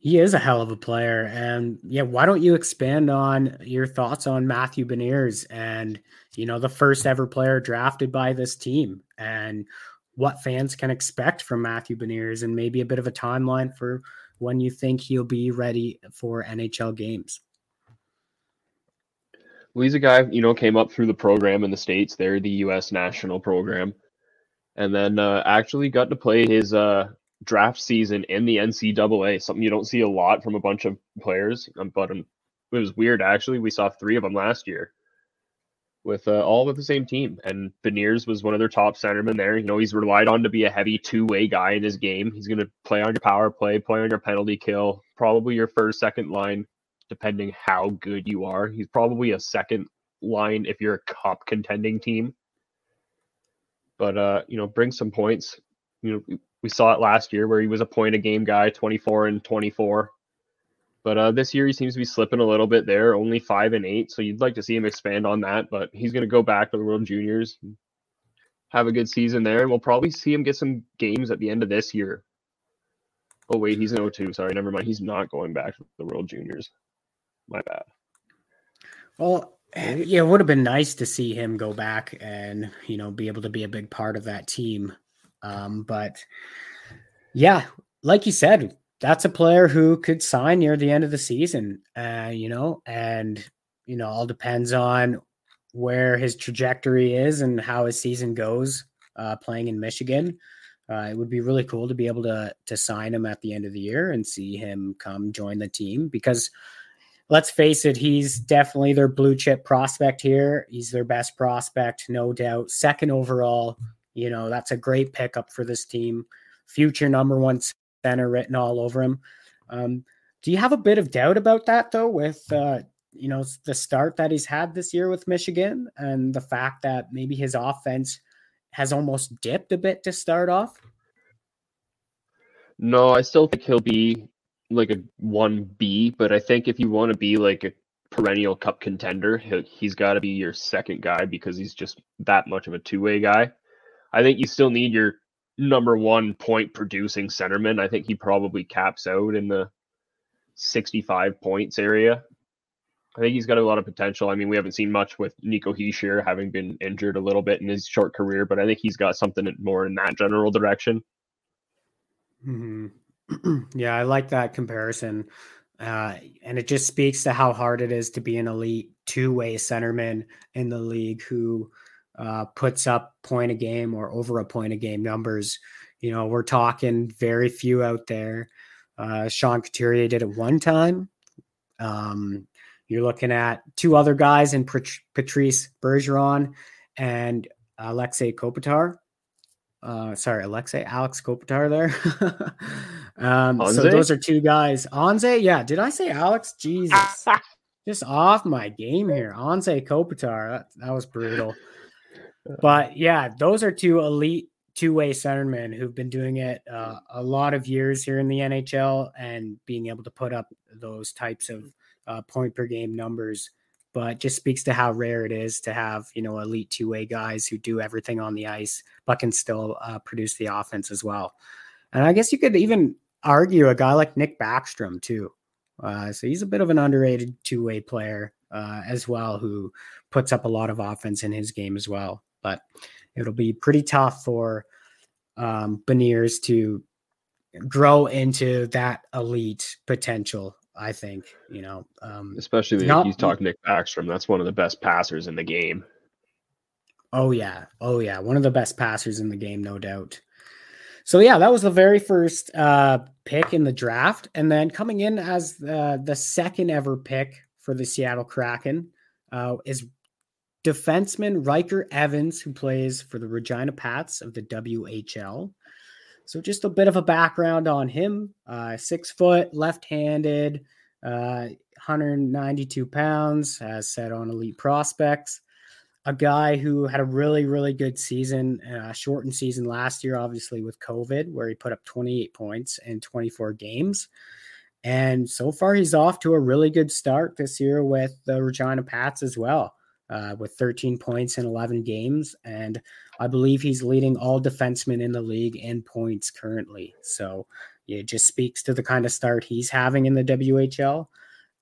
He is a hell of a player. And yeah, why don't you expand on your thoughts on Matthew Beniers and, you know, the first ever player drafted by this team and what fans can expect from Matthew Beniers and maybe a bit of a timeline for when you think he'll be ready for NHL games. Well, he's a guy, you know, came up through the program in the States there, the U.S. national program, and then uh, actually got to play his uh, draft season in the NCAA, something you don't see a lot from a bunch of players. Um, but um, it was weird, actually. We saw three of them last year with uh, all with the same team. And Beniers was one of their top centermen there. You know, he's relied on to be a heavy two way guy in his game. He's going to play on your power play, play on your penalty kill, probably your first, second line, depending how good you are. He's probably a second line if you're a cup contending team. But, uh, you know, bring some points. You know, we- we saw it last year where he was a point a game guy, 24 and 24. But uh, this year he seems to be slipping a little bit there, only five and eight. So you'd like to see him expand on that. But he's going to go back to the World Juniors, have a good season there, and we'll probably see him get some games at the end of this year. Oh wait, he's an 02. Sorry, never mind. He's not going back to the World Juniors. My bad. Well, yeah, it would have been nice to see him go back and you know be able to be a big part of that team. Um, but yeah, like you said, that's a player who could sign near the end of the season. Uh, you know, and you know, all depends on where his trajectory is and how his season goes. Uh, playing in Michigan, uh, it would be really cool to be able to to sign him at the end of the year and see him come join the team because let's face it, he's definitely their blue chip prospect here. He's their best prospect, no doubt. Second overall, you know, that's a great pickup for this team. Future number one center written all over him. Um, do you have a bit of doubt about that though, with uh, you know the start that he's had this year with Michigan and the fact that maybe his offense has almost dipped a bit to start off? No, I still think he'll be like a one B, but I think if you want to be like a perennial cup contender, he he's got to be your second guy because he's just that much of a two way guy. I think you still need your number one point producing centerman. I think he probably caps out in the 65 points area. I think he's got a lot of potential. I mean, we haven't seen much with Nico Hischier having been injured a little bit in his short career, but I think he's got something more in that general direction. hmm <clears throat> yeah, I like that comparison. Uh, and it just speaks to how hard it is to be an elite two way centerman in the league who uh, puts up point a game or over a point a game numbers. You know, we're talking very few out there. Uh, Sean Couturier did it one time. Um, you're looking at two other guys in Pat- Patrice Bergeron and Alexei Kopitar. Uh, sorry, Alexei, Alex Kopitar there. <laughs> um, so those are two guys. Anze, yeah. Did I say Alex? Jesus, <laughs> just off my game here. Anze Kopitar. That, that was brutal. But yeah, those are two elite two-way centermen who've been doing it uh, a lot of years here in the NHL and being able to put up those types of uh, point per game numbers. But just speaks to how rare it is to have you know elite two-way guys who do everything on the ice, but can still uh, produce the offense as well. And I guess you could even argue a guy like Nick Backstrom too. Uh, so he's a bit of an underrated two-way player uh, as well, who puts up a lot of offense in his game as well. But it'll be pretty tough for um, Beniers to grow into that elite potential. I think you know, um, Especially Not- if he's talking Nick Backstrom. That's one of the best passers in the game. Oh yeah, oh yeah, one of the best passers in the game, no doubt. So yeah, that was the very first uh, pick in the draft, and then coming in as uh, the second ever pick for the Seattle Kraken uh, is defenseman Ryker Evans, who plays for the Regina Pats of the WHL. So just a bit of a background on him: uh, six foot, left-handed, uh, 192 pounds, as said on Elite Prospects. a guy who had a really, really good season, uh, shortened season last year, obviously with COVID, where he put up 28 points in 24 games. And so far, he's off to a really good start this year with the Regina Pats as well, uh, with 13 points in 11 games. And I believe he's leading all defensemen in the league in points currently. So it just speaks to the kind of start he's having in the WHL.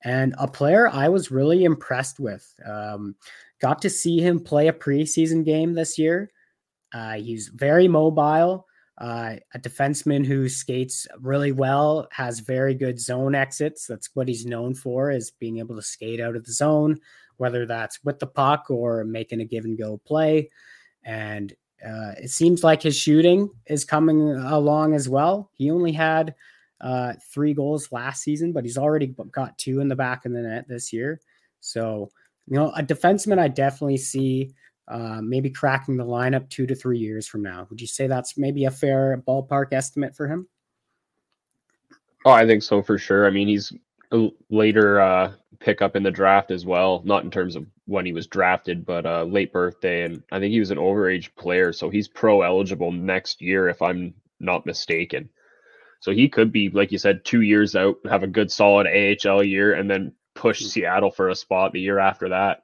And a player I was really impressed with. Um, got to see him play a preseason game this year. Uh, he's very mobile. Uh, a defenseman who skates really well, has very good zone exits. That's what he's known for, is being able to skate out of the zone, whether that's with the puck or making a give and go play. And uh, it seems like his shooting is coming along as well. He only had uh, three goals last season, but he's already got two in the back of the net this year. So, you know, a defenseman I definitely see uh, maybe cracking the lineup two to three years from now. Would you say that's maybe a fair ballpark estimate for him? Oh, I think so for sure. I mean, he's later uh, pickup in the draft as well, not in terms of when he was drafted, but uh, late birthday, and I think he was an overage player, so he's pro eligible next year, if I'm not mistaken. So he could be, like you said, two years out, have a good solid AHL year, and then push mm. Seattle for a spot the year after that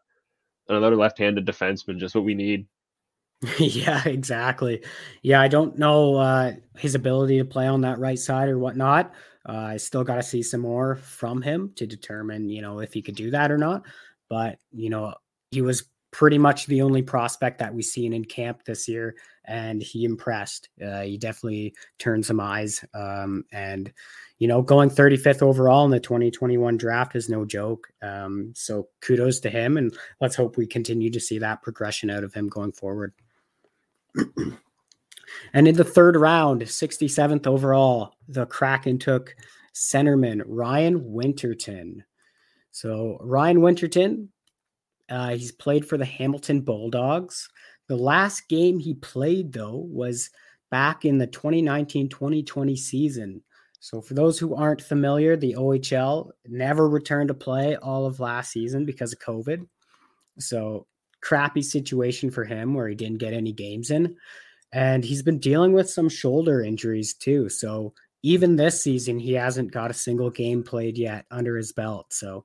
another left-handed defenseman, just what we need. <laughs> yeah, exactly. Yeah, I don't know uh, his ability to play on that right side or whatnot. Uh, I still got to see some more from him to determine, you know, if he could do that or not. But you know, he was pretty much the only prospect that we've seen in camp this year, and he impressed. Uh, he definitely turned some eyes. Um, and you know, going 35th overall in the 2021 draft is no joke. Um, so kudos to him, and let's hope we continue to see that progression out of him going forward. <clears throat> and in the third round, 67th overall, the Kraken took centerman Ryan Winterton. So Ryan Winterton, uh, he's played for the Hamilton Bulldogs. The last game he played, though, was back in the 2019 2020 season. So, for those who aren't familiar, the OHL never returned to play all of last season because of COVID. So, crappy situation for him where he didn't get any games in. And he's been dealing with some shoulder injuries too. So, even this season, he hasn't got a single game played yet under his belt. So,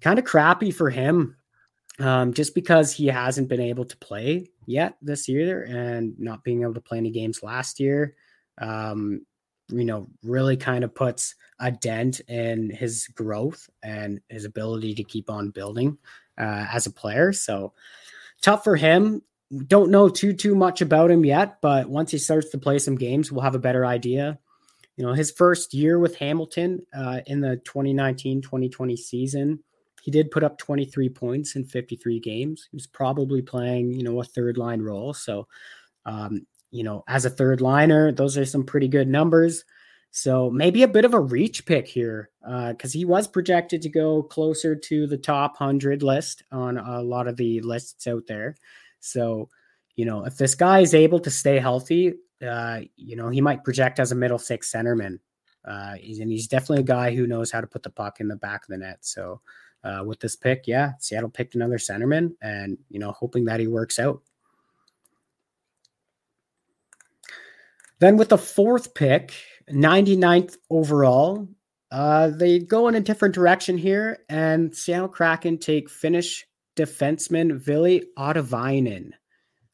kind of crappy for him um, just because he hasn't been able to play yet this year and not being able to play any games last year. Um, you know, really kind of puts a dent in his growth and his ability to keep on building uh, as a player. So tough for him. Don't know too too much about him yet, but once he starts to play some games, we'll have a better idea. You know, his first year with Hamilton uh, in the 2019-2020 season, he did put up 23 points in 53 games. He was probably playing, you know, a third line role. So um, you know, as a third liner, those are some pretty good numbers. So maybe a bit of a reach pick here because uh, he was projected to go closer to the top 100 list on a lot of the lists out there. So, you know, if this guy is able to stay healthy, uh, you know, he might project as a middle six centerman. Uh, and he's definitely a guy who knows how to put the puck in the back of the net. So, uh, with this pick, yeah, Seattle picked another centerman and, you know, hoping that he works out. Then with the fourth pick, 99th overall, uh, they go in a different direction here, and Seattle Kraken take Finnish defenseman Ville Ottavainen.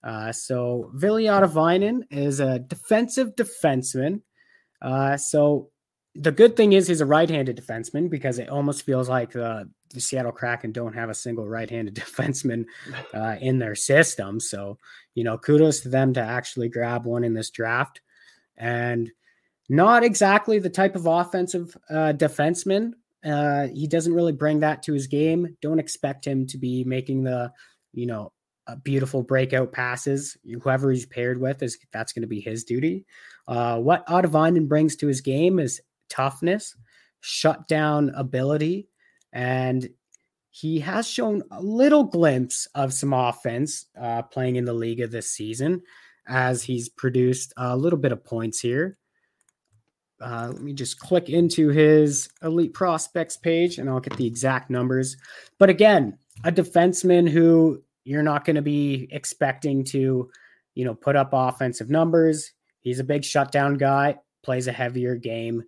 Uh, so Ville Ottavainen is a defensive defenseman. Uh, so the good thing is he's a right-handed defenseman because it almost feels like uh, the Seattle Kraken don't have a single right-handed <laughs> defenseman uh, in their system. So you know, kudos to them to actually grab one in this draft and not exactly the type of offensive uh, defenseman. Uh, he doesn't really bring that to his game. Don't expect him to be making the, you know, uh, beautiful breakout passes. Whoever he's paired with is that's going to be his duty. Uh, what Ottavainen brings to his game is toughness, shutdown ability, and he has shown a little glimpse of some offense uh, playing in the league of this season as he's produced a little bit of points here. Uh, let me just click into his elite prospects page and I'll get the exact numbers. But again, a defenseman who you're not going to be expecting to, you know, put up offensive numbers. He's a big shutdown guy, plays a heavier game,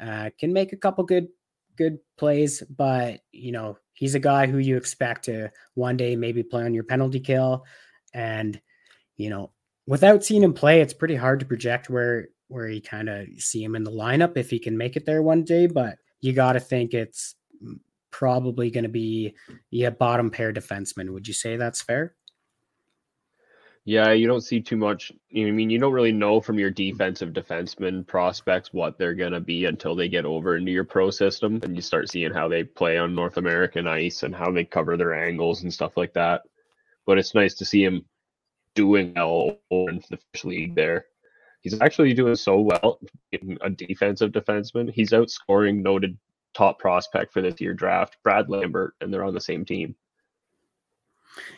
uh, can make a couple good good plays, but you know, he's a guy who you expect to one day maybe play on your penalty kill. And, you know, without seeing him play, it's pretty hard to project where where you kind of see him in the lineup if he can make it there one day. But you got to think it's probably going to be yeah bottom pair defenseman. Would you say that's fair? Yeah, you don't see too much. I mean, you don't really know from your defensive defenseman prospects what they're going to be until they get over into your pro system and you start seeing how they play on North American ice and how they cover their angles and stuff like that. But it's nice to see him doing well in the fish league there. He's actually doing so well a defensive defenseman. He's outscoring noted top prospect for this year draft, Brad Lambert, and they're on the same team.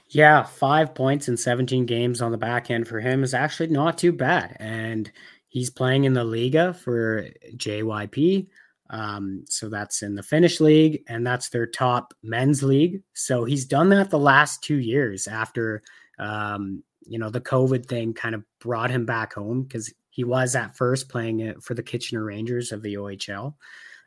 Yeah, five points in 17 games on the back end for him is actually not too bad. And he's playing in the Liiga for JYP. Um, so that's in the Finnish league, and that's their top men's league. So he's done that the last two years after, um, you know, the COVID thing kind of brought him back home because he was at first playing for the Kitchener Rangers of the OHL.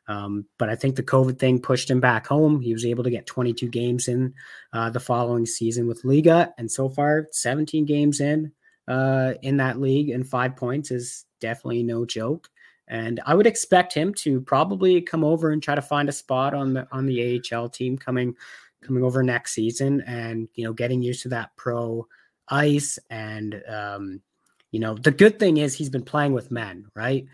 Um, but I think the COVID thing pushed him back home. He was able to get 22 games in uh, the following season with Liiga, and so far 17 games in uh, in that league, and five points is definitely no joke. And I would expect him to probably come over and try to find a spot on the on the AHL team coming coming over next season, and you know getting used to that pro ice. And um, you know the good thing is he's been playing with men, right?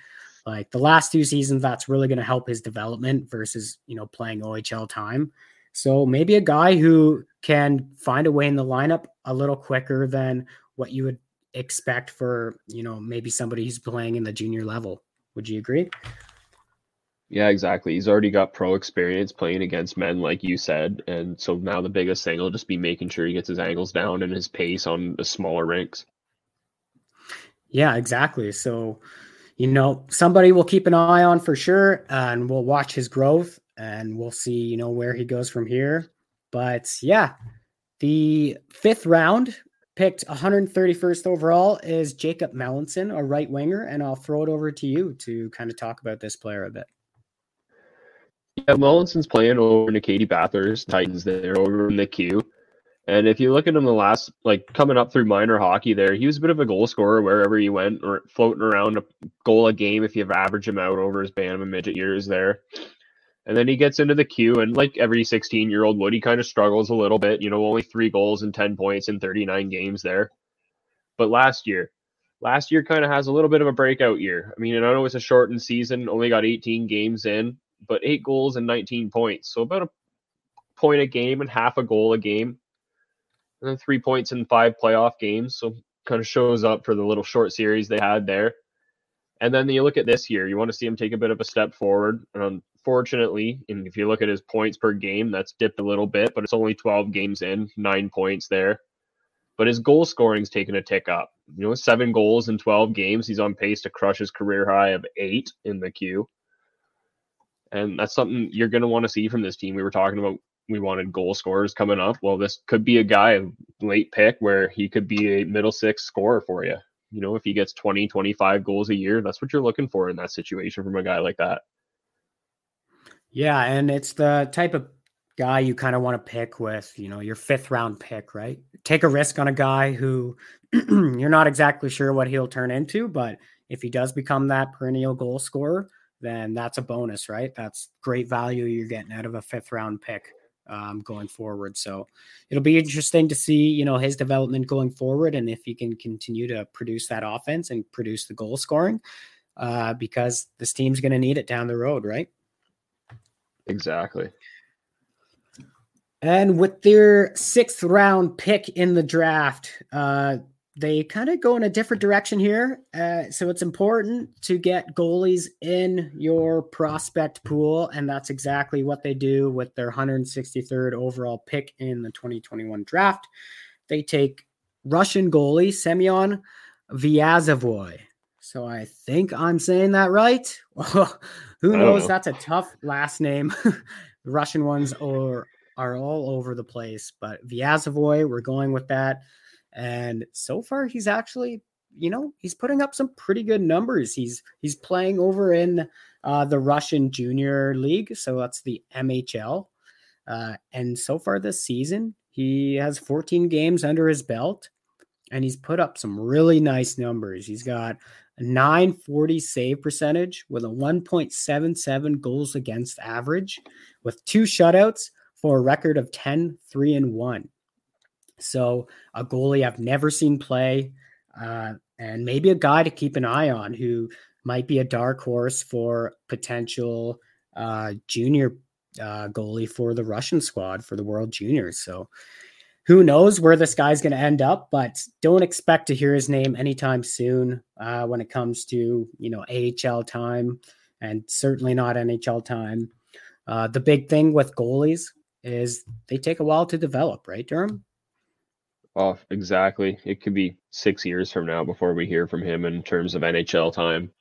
Like the last two seasons, that's really going to help his development versus, you know, playing OHL time. So maybe a guy who can find a way in the lineup a little quicker than what you would expect for, you know, maybe somebody who's playing in the junior level. Would you agree? Yeah, exactly. He's already got pro experience playing against men, like you said. And so now the biggest thing will just be making sure he gets his angles down and his pace on the smaller rinks. Yeah, exactly. So, you know, somebody we'll keep an eye on for sure, and we'll watch his growth, and we'll see, you know, where he goes from here. But yeah, the fifth round picked 131st overall is Jacob Melanson, a right winger, and I'll throw it over to you to kind of talk about this player a bit. Yeah, Melanson's playing over the Acadie-Bathurst Titans there over in the queue. And if you look at him the last, like coming up through minor hockey there, he was a bit of a goal scorer wherever he went, or floating around a goal a game if you average him out over his Bantam and midget years there. And then he gets into the queue, and like every 16 year old would, he kind of struggles a little bit. You know, only three goals and 10 points in 39 games there. But last year, last year kind of has a little bit of a breakout year. I mean, I know it's a shortened season, only got 18 games in, but eight goals and 19 points. So about a point a game and half a goal a game and then three points in five playoff games. So kind of shows up for the little short series they had there. And then you look at this year, you want to see him take a bit of a step forward. And unfortunately, and if you look at his points per game, that's dipped a little bit, but it's only 12 games in, nine points there. But his goal scoring's taken a tick up. You know, seven goals in 12 games. He's on pace to crush his career high of eight in the queue. And that's something you're going to want to see from this team. We were talking about we wanted goal scorers coming up. Well, this could be a guy, late pick, where he could be a middle six scorer for you. You know, if he gets 20, 25 goals a year, that's what you're looking for in that situation from a guy like that. Yeah. And it's the type of guy you kind of want to pick with, you know, your fifth round pick, right? Take a risk on a guy who <clears throat> you're not exactly sure what he'll turn into, but if he does become that perennial goal scorer, then that's a bonus, right? That's great value you're getting out of a fifth round pick um, going forward. So it'll be interesting to see, you know, his development going forward and if he can continue to produce that offense and produce the goal scoring uh, because this team's going to need it down the road, right? Exactly. And with their sixth round pick in the draft, uh, they kind of go in a different direction here. Uh, so it's important to get goalies in your prospect pool. And that's exactly what they do with their 163rd overall pick in the 2021 draft. They take Russian goalie Semyon Vyazovoy. So I think I'm saying that right. <laughs> Who knows? Know. That's a tough last name. <laughs> Russian ones are are all over the place, but Vyazovoy, we're going with that. And so far, he's actually, you know, he's putting up some pretty good numbers. He's he's playing over in uh, the Russian Junior League, so that's the MHL. Uh, and so far this season, he has 14 games under his belt, and he's put up some really nice numbers. He's got a 940 save percentage with a 1.77 goals against average, with two shutouts for a record of 10, 3, and 1. So, a goalie I've never seen play, uh, and maybe a guy to keep an eye on who might be a dark horse for potential uh, junior uh, goalie for the Russian squad for the World Juniors. So, who knows where this guy's going to end up, but don't expect to hear his name anytime soon uh, when it comes to, you know, AHL time and certainly not NHL time. Uh, the big thing with goalies is they take a while to develop, right, Durham? Oh, exactly. It could be six years from now before we hear from him in terms of NHL time.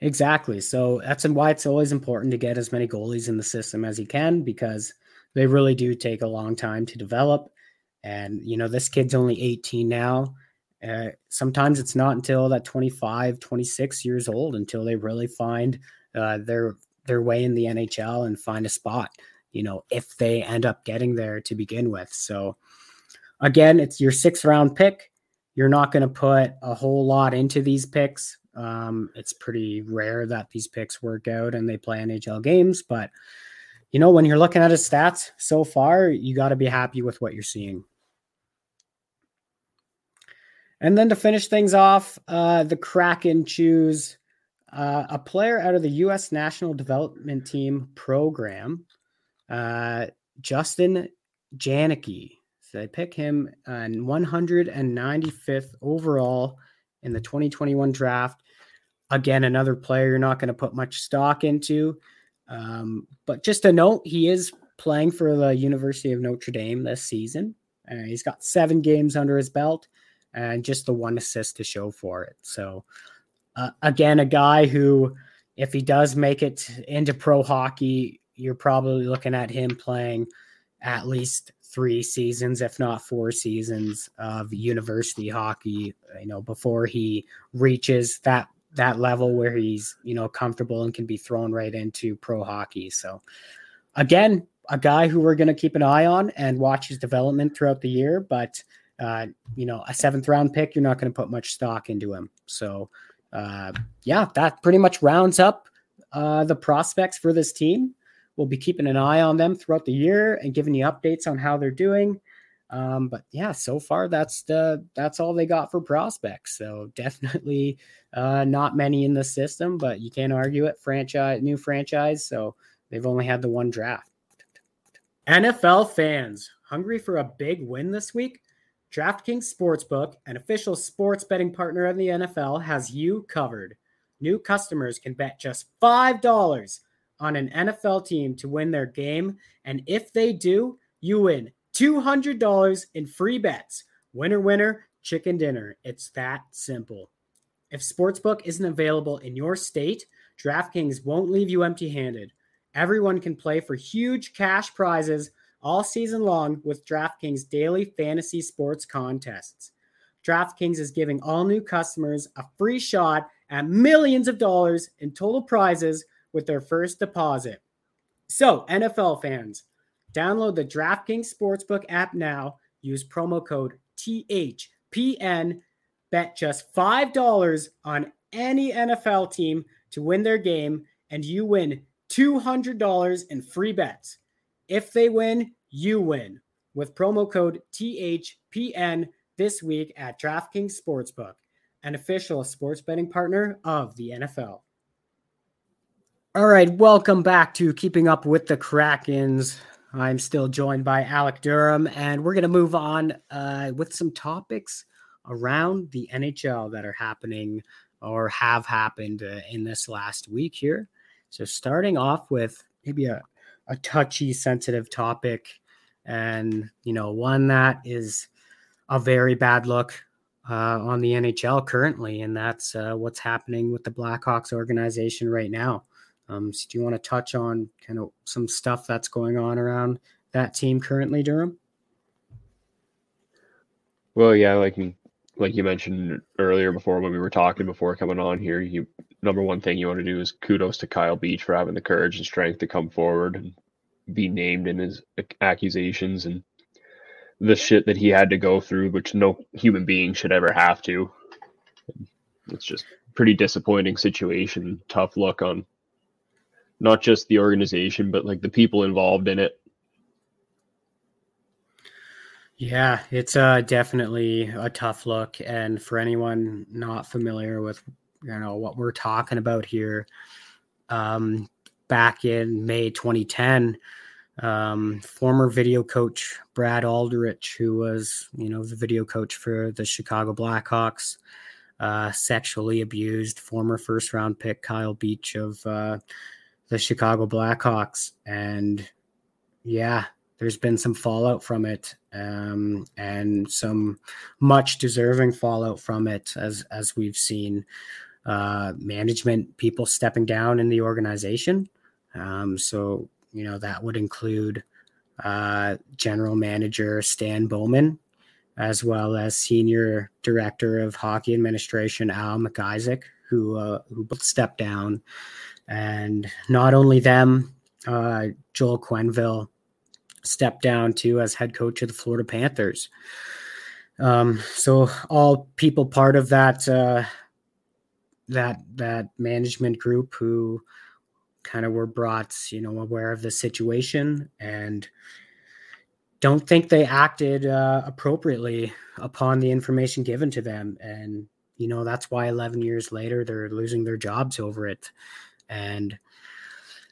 Exactly. So that's why it's always important to get as many goalies in the system as you can because they really do take a long time to develop. And, you know, this kid's only 18 now. Uh, sometimes it's not until that 25, 26 years old until they really find uh, their their way in the NHL and find a spot, you know, if they end up getting there to begin with. So, again, it's your sixth round pick. You're not going to put a whole lot into these picks. Um, it's pretty rare that these picks work out and they play NHL games, but you know, when you're looking at his stats so far, you got to be happy with what you're seeing. And then to finish things off, uh, the Kraken choose uh, a player out of the U.S. National Development Team program, uh, Justin Janicki. They pick him on 195th overall in the 2021 draft. Again, another player you're not going to put much stock into. Um, but just a note, he is playing for the University of Notre Dame this season. Uh, he's got seven games under his belt and just the one assist to show for it. So, uh, again, a guy who, if he does make it into pro hockey, you're probably looking at him playing at least three seasons, if not four seasons of university hockey, you know, before he reaches that that level where he's you know comfortable and can be thrown right into pro hockey. So again, a guy who we're going to keep an eye on and watch his development throughout the year. But uh, you know, a seventh round pick, you're not going to put much stock into him. So uh, yeah, that pretty much rounds up uh, the prospects for this team. We'll be keeping an eye on them throughout the year and giving you updates on how they're doing. Um, but yeah, so far that's the that's all they got for prospects. So definitely uh, not many in the system, but you can't argue it. Franchise, new franchise, so they've only had the one draft. NFL fans hungry for a big win this week? DraftKings Sportsbook, an official sports betting partner of the NFL, has you covered. New customers can bet just $5 on an NFL team to win their game. And if they do, you win $200 in free bets. Winner, winner, chicken dinner. It's that simple. If Sportsbook isn't available in your state, DraftKings won't leave you empty handed. Everyone can play for huge cash prizes all season long with DraftKings daily fantasy sports contests. DraftKings is giving all new customers a free shot at millions of dollars in total prizes with their first deposit. So, NFL fans, Download the DraftKings Sportsbook app now. Use promo code THPN. Bet just $5 on any NFL team to win their game, and you win $200 in free bets. If they win, you win with promo code THPN this week at DraftKings Sportsbook, an official sports betting partner of the NFL. All right, welcome back to Keeping Up with the Krakens. I'm still joined by Alec Durham, and we're going to move on uh, with some topics around the NHL that are happening or have happened uh, in this last week here. So, starting off with maybe a, a touchy, sensitive topic, and you know, one that is a very bad look uh, on the NHL currently, and that's uh, what's happening with the Blackhawks organization right now. Um, so do you want to touch on kind of some stuff that's going on around that team currently, Durham? Well, yeah, like like you mentioned earlier before when we were talking before coming on here, you number one thing you want to do is kudos to Kyle Beach for having the courage and strength to come forward and be named in his accusations and the shit that he had to go through, which no human being should ever have to. It's just pretty disappointing situation, tough look on not just the organization, but like the people involved in it. Yeah, it's uh, definitely a tough look. And for anyone not familiar with you know what we're talking about here, um, back in May 2010, um, former video coach Brad Aldrich, who was you know the video coach for the Chicago Blackhawks, uh, sexually abused former first round pick Kyle Beach of uh, the Chicago Blackhawks, and yeah, there's been some fallout from it um, and some much deserving fallout from it as as we've seen uh, management people stepping down in the organization. Um, so you know that would include uh, general manager stan bowman as well as senior director of hockey administration al mcisaac who uh, who stepped down and not only them uh, joel quenneville stepped down too as head coach of the Florida Panthers. Um, so all people part of that uh, that that management group who kind of were brought, you know, aware of the situation and don't think they acted uh, appropriately upon the information given to them. And you know that's why 11 years later they're losing their jobs over it. And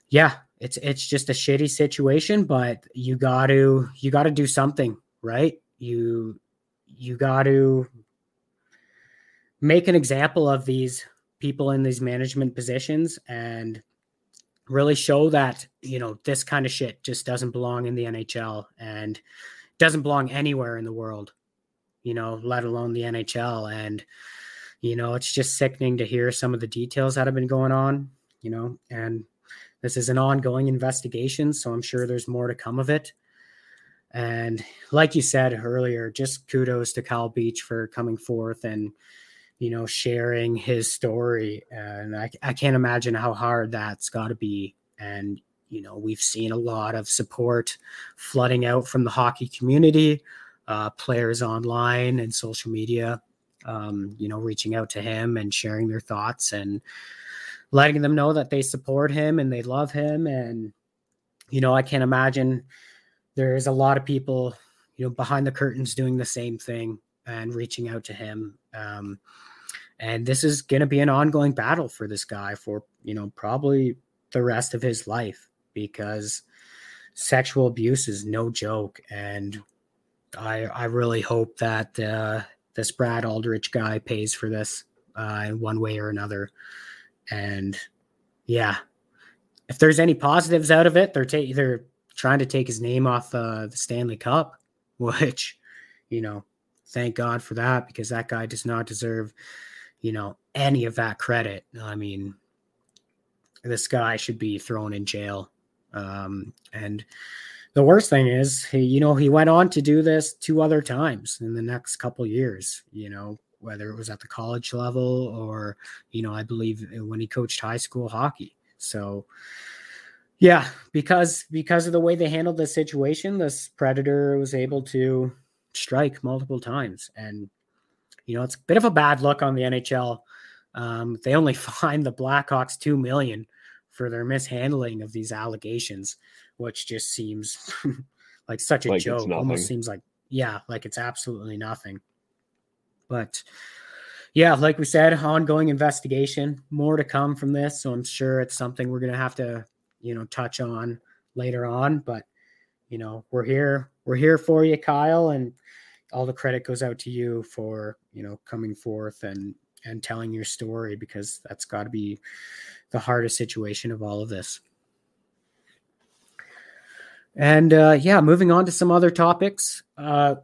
yeah, it's it's just a shitty situation, but you got to you got to do something, right? You you got to make an example of these people in these management positions and really show that you know this kind of shit just doesn't belong in the NHL and doesn't belong anywhere in the world you know let alone the NHL and you know it's just sickening to hear some of the details that have been going on you know and this is an ongoing investigation, so I'm sure there's more to come of it. And like you said earlier, just kudos to Kyle Beach for coming forth and you know sharing his story. And I, I can't imagine how hard that's got to be. And you know we've seen a lot of support flooding out from the hockey community, uh, players online and social media. Um, you know, reaching out to him and sharing their thoughts and letting them know that they support him and they love him. And, you know, I can't imagine there's a lot of people, you know, behind the curtains doing the same thing and reaching out to him. Um, and this is going to be an ongoing battle for this guy for, you know, probably the rest of his life because sexual abuse is no joke. And I, I really hope that uh, this Brad Aldrich guy pays for this uh, in one way or another. And yeah, if there's any positives out of it, they're ta- they're trying to take his name off uh, the Stanley Cup, <laughs> which you know, thank God for that because that guy does not deserve you know any of that credit. I mean, this guy should be thrown in jail. Um, and the worst thing is, he, you know, he went on to do this two other times in the next couple years. You know, whether it was at the college level or, you know, I believe when he coached high school hockey. So, yeah, because because of the way they handled the situation, this predator was able to strike multiple times, and you know it's a bit of a bad look on the NHL. Um, they only <laughs> fined the Blackhawks two million for their mishandling of these allegations, which just seems <laughs> like such a like joke. Almost seems like yeah, like it's absolutely nothing. But yeah, like we said, ongoing investigation, more to come from this. So I'm sure it's something we're going to have to, you know, touch on later on. But, you know, we're here. We're here for you, Kyle. And all the credit goes out to you for, you know, coming forth and, and telling your story because that's got to be the hardest situation of all of this. And uh, yeah, moving on to some other topics. Uh,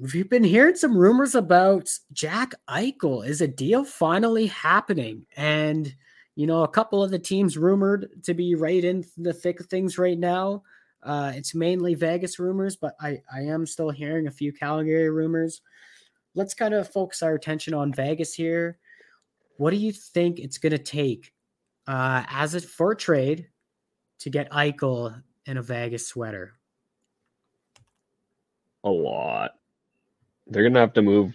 We've been hearing some rumors about Jack Eichel. Is a deal finally happening? And you know, a couple of the teams rumored to be right in the thick of things right now. Uh, it's mainly Vegas rumors, but I, I am still hearing a few Calgary rumors. Let's kind of focus our attention on Vegas here. What do you think it's going to take uh, as a for trade to get Eichel in a Vegas sweater? A lot. They're gonna have to move.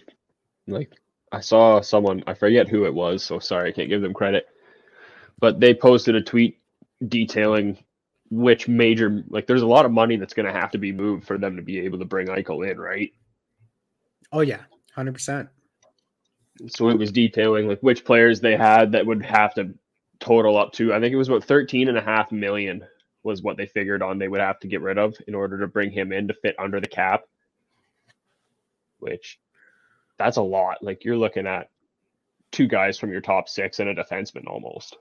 Like I saw someone, I forget who it was, so sorry, I can't give them credit. But they posted a tweet detailing which major like there's a lot of money that's going to have to be moved for them to be able to bring Eichel in, right? Oh yeah, hundred percent. So it was detailing like which players they had that would have to total up to. I think it was about 13 and a half million was what they figured on they would have to get rid of in order to bring him in to fit under the cap. Which that's a lot. Like you're looking at two guys from your top six and a defenseman almost.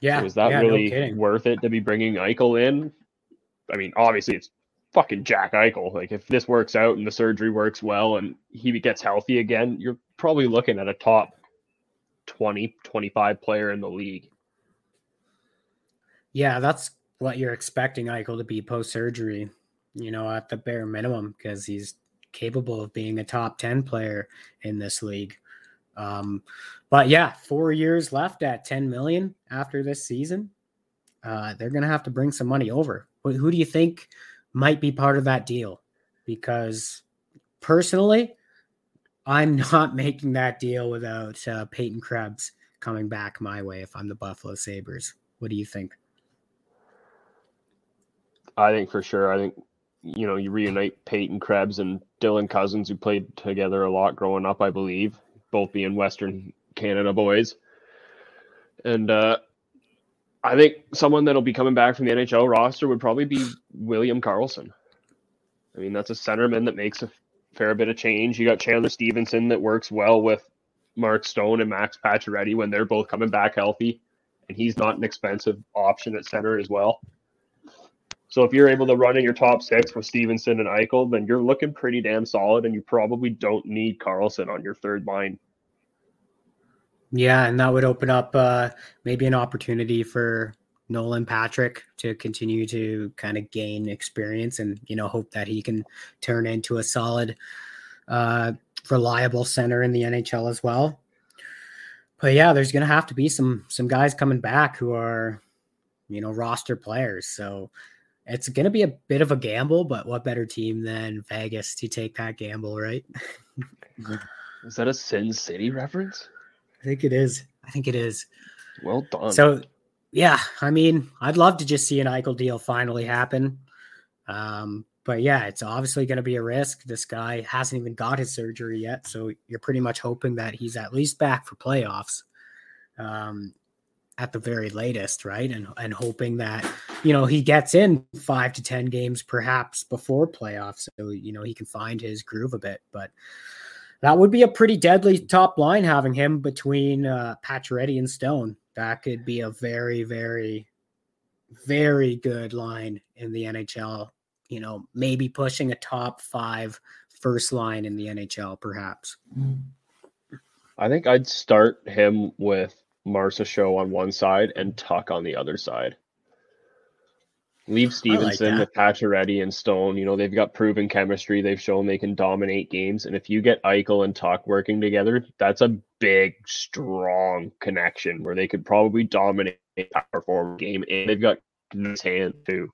Yeah. So is that yeah, really no worth it to be bringing Eichel in? I mean, obviously it's fucking Jack Eichel. Like if this works out and the surgery works well and he gets healthy again, you're probably looking at a top 20, 25 player in the league. Yeah, that's what you're expecting Eichel to be post surgery, you know, at the bare minimum, because he's capable of being a top 10 player in this league. Um, but yeah, four years left at 10 million after this season. Uh, they're going to have to bring some money over. Who, who do you think might be part of that deal? Because personally, I'm <laughs> not making that deal without uh, Peyton Krebs coming back my way if I'm the Buffalo Sabres. What do you think? I think for sure. I think you know you reunite Peyton Krebs and Dylan Cozens, who played together a lot growing up, I believe, both being Western Canada boys. And uh, I think someone that'll be coming back from the NHL roster would probably be William Karlsson. I mean, that's a centerman that makes a fair bit of change. You got Chandler Stephenson that works well with Mark Stone and Max Pacioretty when they're both coming back healthy, and he's not an expensive option at center as well. So if you're able to run in your top six with Stephenson and Eichel, then you're looking pretty damn solid, and you probably don't need Karlsson on your third line. Yeah, and that would open up uh, maybe an opportunity for Nolan Patrick to continue to kind of gain experience and you know hope that he can turn into a solid, uh, reliable center in the NHL as well. But yeah, there's going to have to be some some guys coming back who are, you know, roster players. So it's going to be a bit of a gamble, but what better team than Vegas to take that gamble, right? Is that a Sin City reference? I think it is. I think it is. Well done. So, yeah, I mean, I'd love to just see an Eichel deal finally happen. Um, but yeah, it's obviously going to be a risk. This guy hasn't even got his surgery yet, so you're pretty much hoping that he's at least back for playoffs. Um, at the very latest, right? And and hoping that you know he gets in five to ten games perhaps before playoffs, so you know he can find his groove a bit. But that would be a pretty deadly top line having him between uh, Pacioretty and Stone. That could be a very, very, very good line in the NHL. You know, maybe pushing a top five first line in the NHL, perhaps. I think I'd start him with Marchessault on one side and Tuch on the other side. Leave Stephenson, like with Pacioretty and Stone. You know, they've got proven chemistry. They've shown they can dominate games. And if you get Eichel and Tuch working together, that's a big, strong connection where they could probably dominate a power forward game. And they've got his hand too.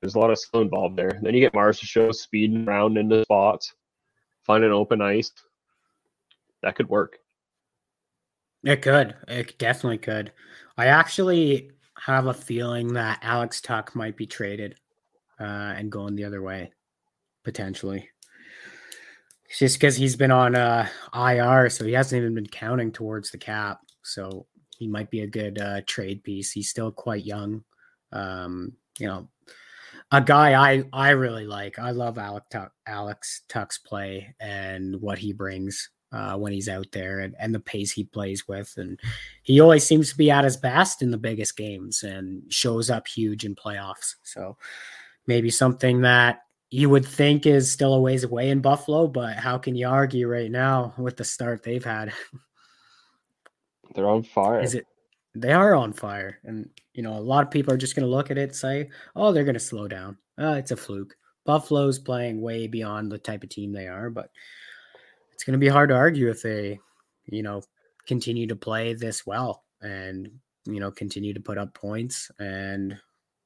There's a lot of skill involved there. Then you get Marchessault speeding around into spots, find an open ice. That could work. It could. It definitely could. I actually have a feeling that Alex Tuch might be traded uh, and going the other way, potentially. Just because he's been on uh, IR, so he hasn't even been counting towards the cap. So he might be a good uh, trade piece. He's still quite young. Um, you know, a guy I I really like. I love Alex Tuch, Alex Tuch's play and what he brings uh, when he's out there and, and the pace he plays with. And he always seems to be at his best in the biggest games and shows up huge in playoffs. So maybe something that you would think is still a ways away in Buffalo, but how can you argue right now with the start they've had? <laughs> They're on fire. Is it? They are on fire, and you know a lot of people are just going to look at it and say, "Oh, they're going to slow down. Uh, it's a fluke." Buffalo's playing way beyond the type of team they are, but it's going to be hard to argue if they, you know, continue to play this well and you know continue to put up points. And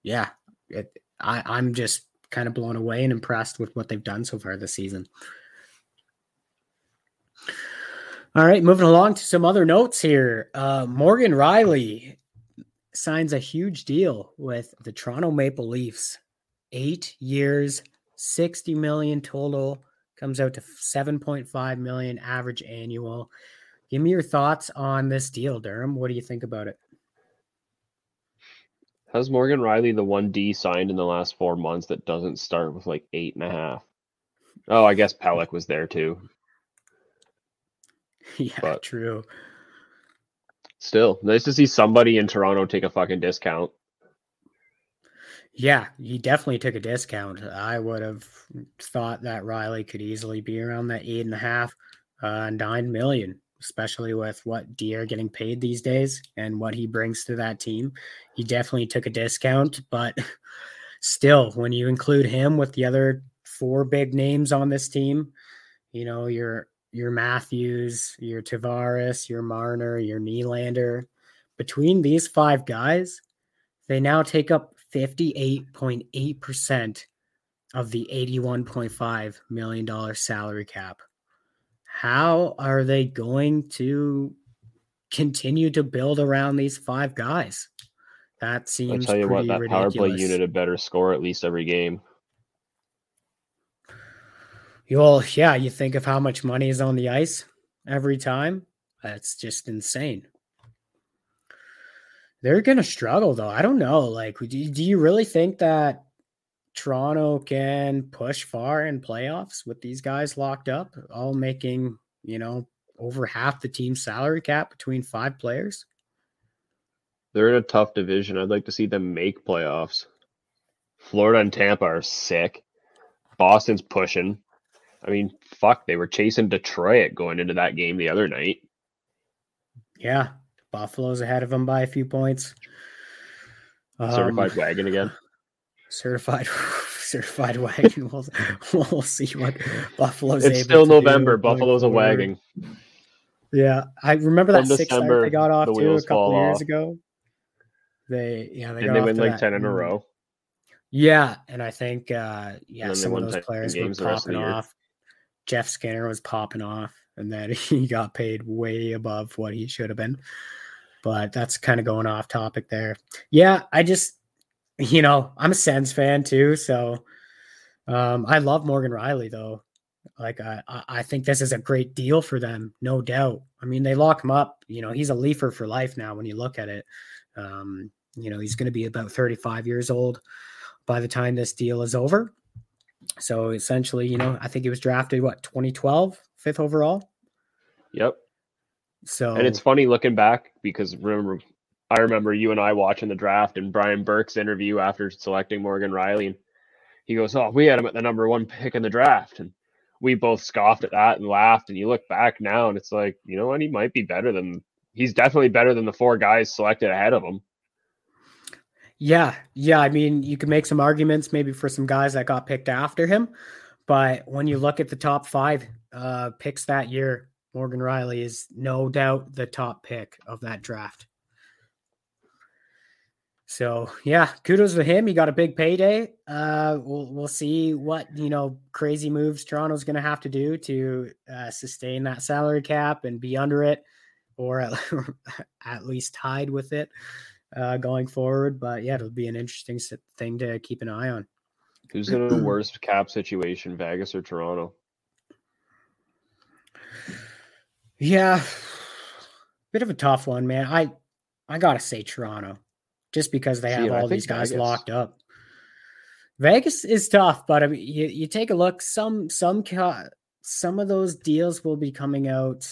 yeah, it, I, I'm just kind of blown away and impressed with what they've done so far this season. All right, moving along to some other notes here. Uh, Morgan Rielly signs a huge deal with the Toronto Maple Leafs. Eight years, 60 million total, comes out to 7.5 million average annual. Give me your thoughts on this deal, Durham. What do you think about it? Has Morgan Rielly the one D signed in the last four months that doesn't start with like eight and a half? Oh, I guess Pelech was there too. <laughs> Yeah, But- true. Still, nice to see somebody in Toronto take a fucking discount. Yeah, he definitely took a discount. I would have thought that Rielly could easily be around that eight and a half, uh, nine million, especially with what Dier getting paid these days and what he brings to that team. He definitely took a discount, but <laughs> still, when you include him with the other four big names on this team, you know, your your Matthews, your Tavares, your Marner, your Nylander, between these five guys, they now take up 58.8% of the $81.5 million salary cap. How are they going to continue to build around these five guys? That seems. I seems tell you what, that power play unit had better score at least every game. Well, yeah, you think of how much money is on the ice every time. That's just insane. They're going to struggle, though. I don't know. Like, do, do you really think that Toronto can push far in playoffs with these guys locked up, all making, you know, over half the team's salary cap between five players? They're in a tough division. I'd like to see them make playoffs. Florida and Tampa are sick. Boston's pushing. I mean, fuck, they were chasing Detroit going into that game the other night. Yeah. Buffalo's ahead of them by a few points. Um, Certified wagon again. <laughs> certified <laughs> certified wagon. We'll, <laughs> we'll see what Buffalo's. It's able still to do November. Buffalo's a wagon. Yeah, I remember that From six December, they got off the to a couple years off. ago. They yeah they they off win like that- 10 in a row? Yeah, and I think uh yeah some of those players were popping off. Jeff Skinner was popping off, and then he got paid way above what he should have been. But that's kind of going off topic there. Yeah, I just you know I'm a Sens fan too, so um I love Morgan Rielly though. Like I, I think this is a great deal for them, no doubt. I mean, they lock him up. You know, he's a leafer for life now. When you look at it, um, you know, he's going to be about 35 years old by the time this deal is over. So essentially, you know, I think he was drafted what 2012, fifth overall. Yep. So And it's funny looking back because remember, I remember you and I watching the draft and Brian Burke's interview after selecting Morgan Rielly, and he goes, "Oh, we had him at the number one pick in the draft," and we both scoffed at that and laughed. And you look back now, and it's like, you know what? He might be better than. He's definitely better than the four guys selected ahead of him. Yeah, yeah. I mean, you could make some arguments maybe for some guys that got picked after him, but when you look at the top five uh, picks that year, Morgan Rielly is no doubt the top pick of that draft. So yeah, kudos to him. He got a big payday. Uh, we'll we'll see what you know crazy moves Toronto's going to have to do to uh, sustain that salary cap and be under it, or at, <laughs> at least tied with it uh, going forward. But yeah, it'll be an interesting thing to keep an eye on. Who's in a worse cap situation, Vegas or Toronto? Yeah, <sighs> bit of a tough one, man. I I gotta say Toronto, just because they have all these guys Vegas- locked up. Vegas is tough, but I mean, you, you take a look. Some some ca- some of those deals will be coming out.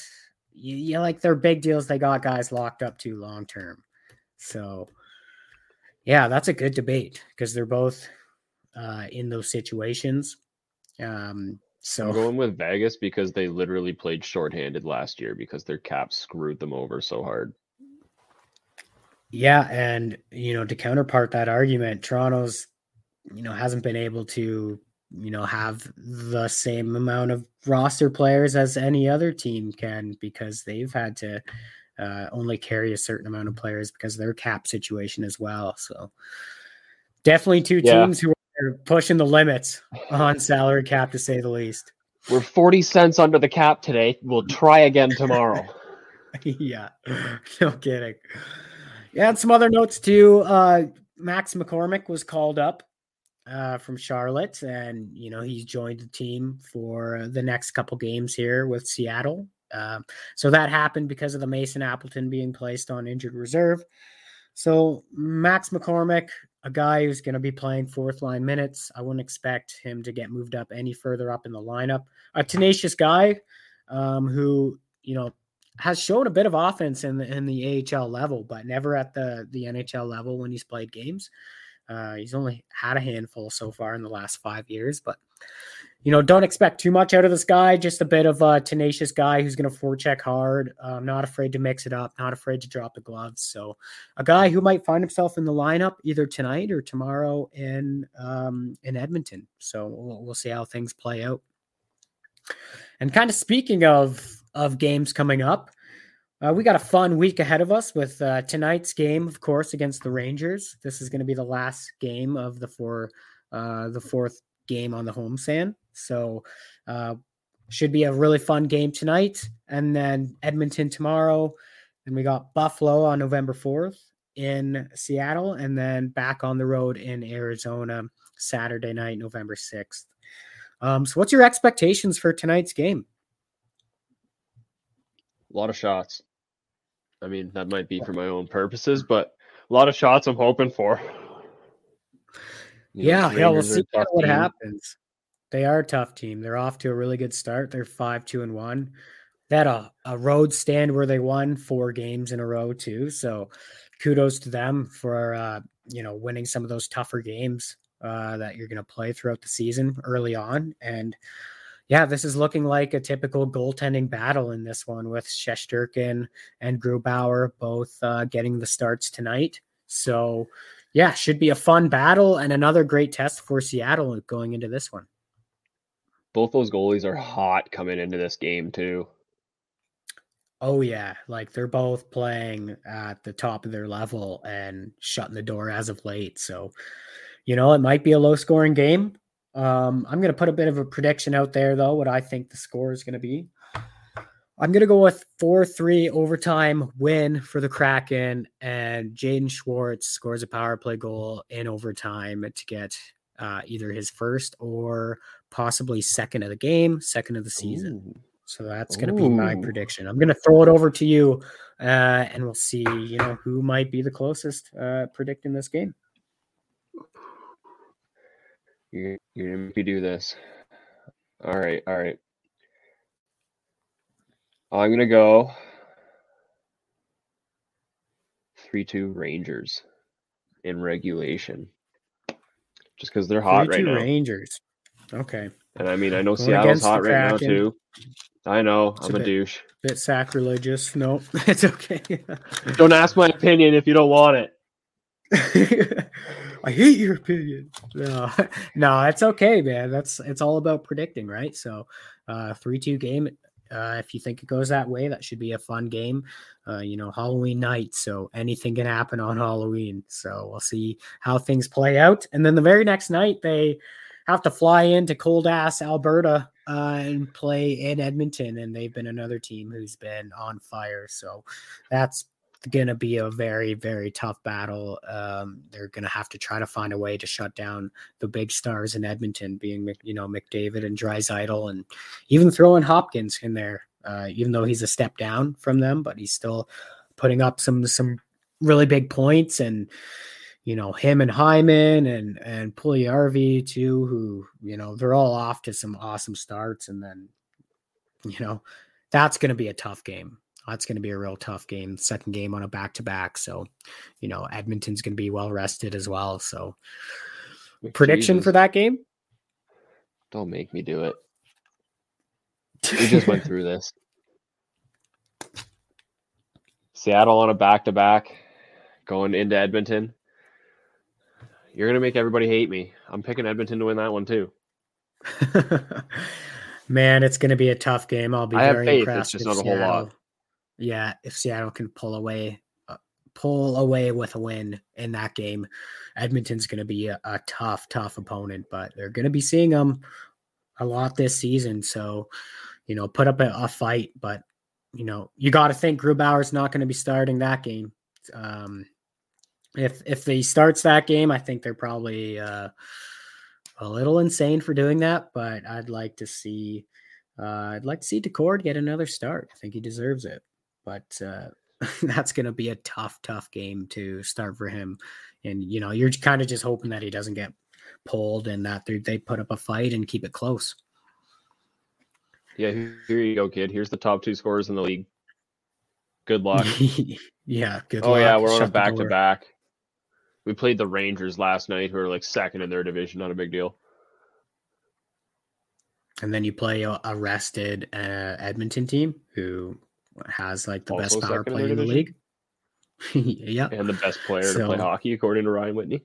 You, you like they're big deals. They got guys locked up too long term. So, yeah, that's a good debate because they're both uh, in those situations. Um, so I'm going with Vegas because they literally played shorthanded last year because their cap screwed them over so hard. Yeah, and you know, to counterpart that argument, Toronto's you know hasn't been able to you know have the same amount of roster players as any other team can because they've had to uh, only carry a certain amount of players because of their cap situation as well. So definitely two Yeah. teams who are pushing the limits on salary cap to say the least. We're 40 cents under the cap today. We'll try again tomorrow. <laughs> yeah, no kidding. Yeah, and some other notes too. Uh, Max McCormick was called up uh, from Charlotte, and you know he's joined the team for the next couple games here with Seattle. Um, so that happened because of the Mason Appleton being placed on injured reserve. So Max McCormick, a guy who's going to be playing fourth line minutes, I wouldn't expect him to get moved up any further up in the lineup. A tenacious guy um, who you know has shown a bit of offense in the in the AHL level, but never at the the NHL level when he's played games. Uh, he's only had a handful so far in the last five years, but you know, don't expect too much out of this guy. Just a bit of a tenacious guy who's going to forecheck hard, um, not afraid to mix it up, not afraid to drop the gloves. So, a guy who might find himself in the lineup either tonight or tomorrow in um, in Edmonton. So we'll, we'll see how things play out. And kind of speaking of of games coming up, uh, we got a fun week ahead of us with uh, tonight's game, of course, against the Rangers. This is going to be the last game of the four, uh, the fourth game on the homestand. So, uh, should be a really fun game tonight, and then Edmonton tomorrow. And we got Buffalo on November fourth in Seattle, and then back on the road in Arizona Saturday night, November sixth. Um, so, what's your expectations for tonight's game? A lot of shots. I mean, that might be for my own purposes, but a lot of shots I'm hoping for. <laughs> You know, yeah, yeah, we'll see what team. happens. They are a tough team. They're off to a really good start. They're five, two, and one. Had a, a road stand where they won four games in a row too. So kudos to them for uh, you know winning some of those tougher games uh, that you're going to play throughout the season early on. And yeah, this is looking like a typical goaltending battle in this one with Shesterkin and Grubauer both uh, getting the starts tonight. So yeah, should be a fun battle and another great test for Seattle going into this one. Both those goalies are hot coming into this game too. Oh yeah, like they're both playing at the top of their level and shutting the door as of late. So, you know, it might be a low scoring game. Um, I'm going to put a bit of a prediction out there though, what I think the score is going to be. I'm going to go with 4-3 overtime win for the Kraken and Jaden Schwartz scores a power play goal in overtime to get uh, either his first or possibly second of the game, second of the season. Ooh. So that's going to be my prediction. I'm going to throw it over to you, uh, and we'll see. You know who might be the closest uh, predicting this game. You're, you're gonna make me do this. All right, all right. I'm gonna go three-two Rangers in regulation, just because they're hot right now. Rangers. Okay, And I mean, I know Going Seattle's hot right now too. I know, It's I'm a a bit- douche. bit sacrilegious. No, <laughs> it's okay. Don't ask my opinion if you don't want it. <laughs> I hate your opinion. No, <laughs> no, it's okay, man. That's it's all about predicting, right? So, uh, three-two game. Uh, if you think it goes that way, that should be a fun game. Uh, you know, Halloween night, so anything can happen on Halloween. So we'll see how things play out. And then the very next night, they have to fly into cold ass Alberta uh, and play in Edmonton, and they've been another team who's been on fire. So that's going to be a very, very tough battle. Um, they're going to have to try to find a way to shut down the big stars in Edmonton, being you know McDavid and Draisaitl, and even throwing Hopkins in there. Uh, even though he's a step down from them, but he's still putting up some some really big points and you know him and Hyman and and Puljujarvi too, who you know they're all off to some awesome starts, and then you know that's going to be a tough game. That's going to be a real tough game. Second game on a back to back, so you know Edmonton's going to be well rested as well. So prediction for that game? Don't make me do it. We just went through <laughs> this. Seattle on a back to back. going into Edmonton. You're gonna make everybody hate me. I'm picking Edmonton to win that one too. <laughs> Man, it's going to be a tough game. I'll be I very faith, it's just not a whole lot. Yeah, if Seattle can pull away, uh, pull away with a win in that game, Edmonton's going to be a, a tough, tough opponent. But they're going to be seeing them a lot this season. So, you know, put up a, a fight. But you know, you got to think Grubauer's not going to be starting that game. Um, if if he starts that game, I think they're probably uh, a little insane for doing that. But I'd like to see, uh, I'd like to see Daccord get another start. I think he deserves it. But uh, <laughs> that's going to be a tough, tough game to start for him. And you know, you're kind of just hoping that he doesn't get pulled and that they they put up a fight and keep it close. Yeah, here you go, kid. Here's the top two scorers in the league. Good luck. <laughs> yeah. Good. oh yeah, we're on a back to back. We played the Rangers last night, who are like second in their division. Not a big deal. And then you play a, a rested uh, Edmonton team who has like the Also best power play in the league. <laughs> yeah. And the best player to play hockey, according to Ryan Whitney.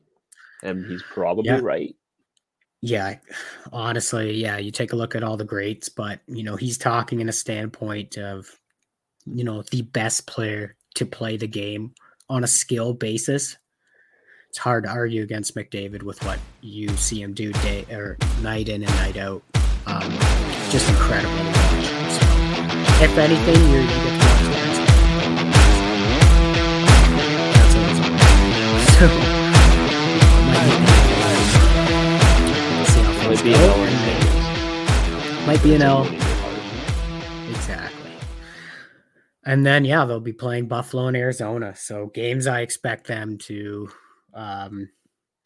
And he's probably Yeah. right. Yeah, honestly, yeah, you take a look at all the greats, but you know, he's talking in a standpoint of you know, the best player to play the game on a skill basis. It's hard to argue against McDavid with what you see him do day or night in and night out. Um, just incredible. To watch. So, if anything, you're, you get the. That's So, might be- we'll see how Might things be an L in and then- Vegas. might be an L. Exactly. And then yeah, they'll be playing Buffalo and Arizona. So games I expect them to um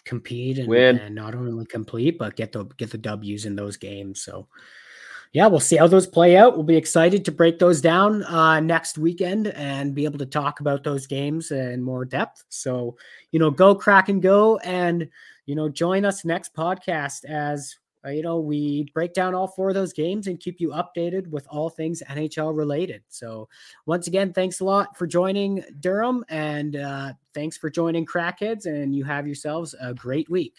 compete and, and not only complete but get the get the W's in those games. So yeah, we'll see how those play out. We'll be excited to break those down uh, next weekend and be able to talk about those games in more depth. So, you know, go Kraken go and, you know, join us next podcast as, uh, you know, we break down all four of those games and keep you updated with all things NHL related. So, once again, thanks a lot for joining Durham and uh, thanks for joining Crackheads. And you have yourselves a great week.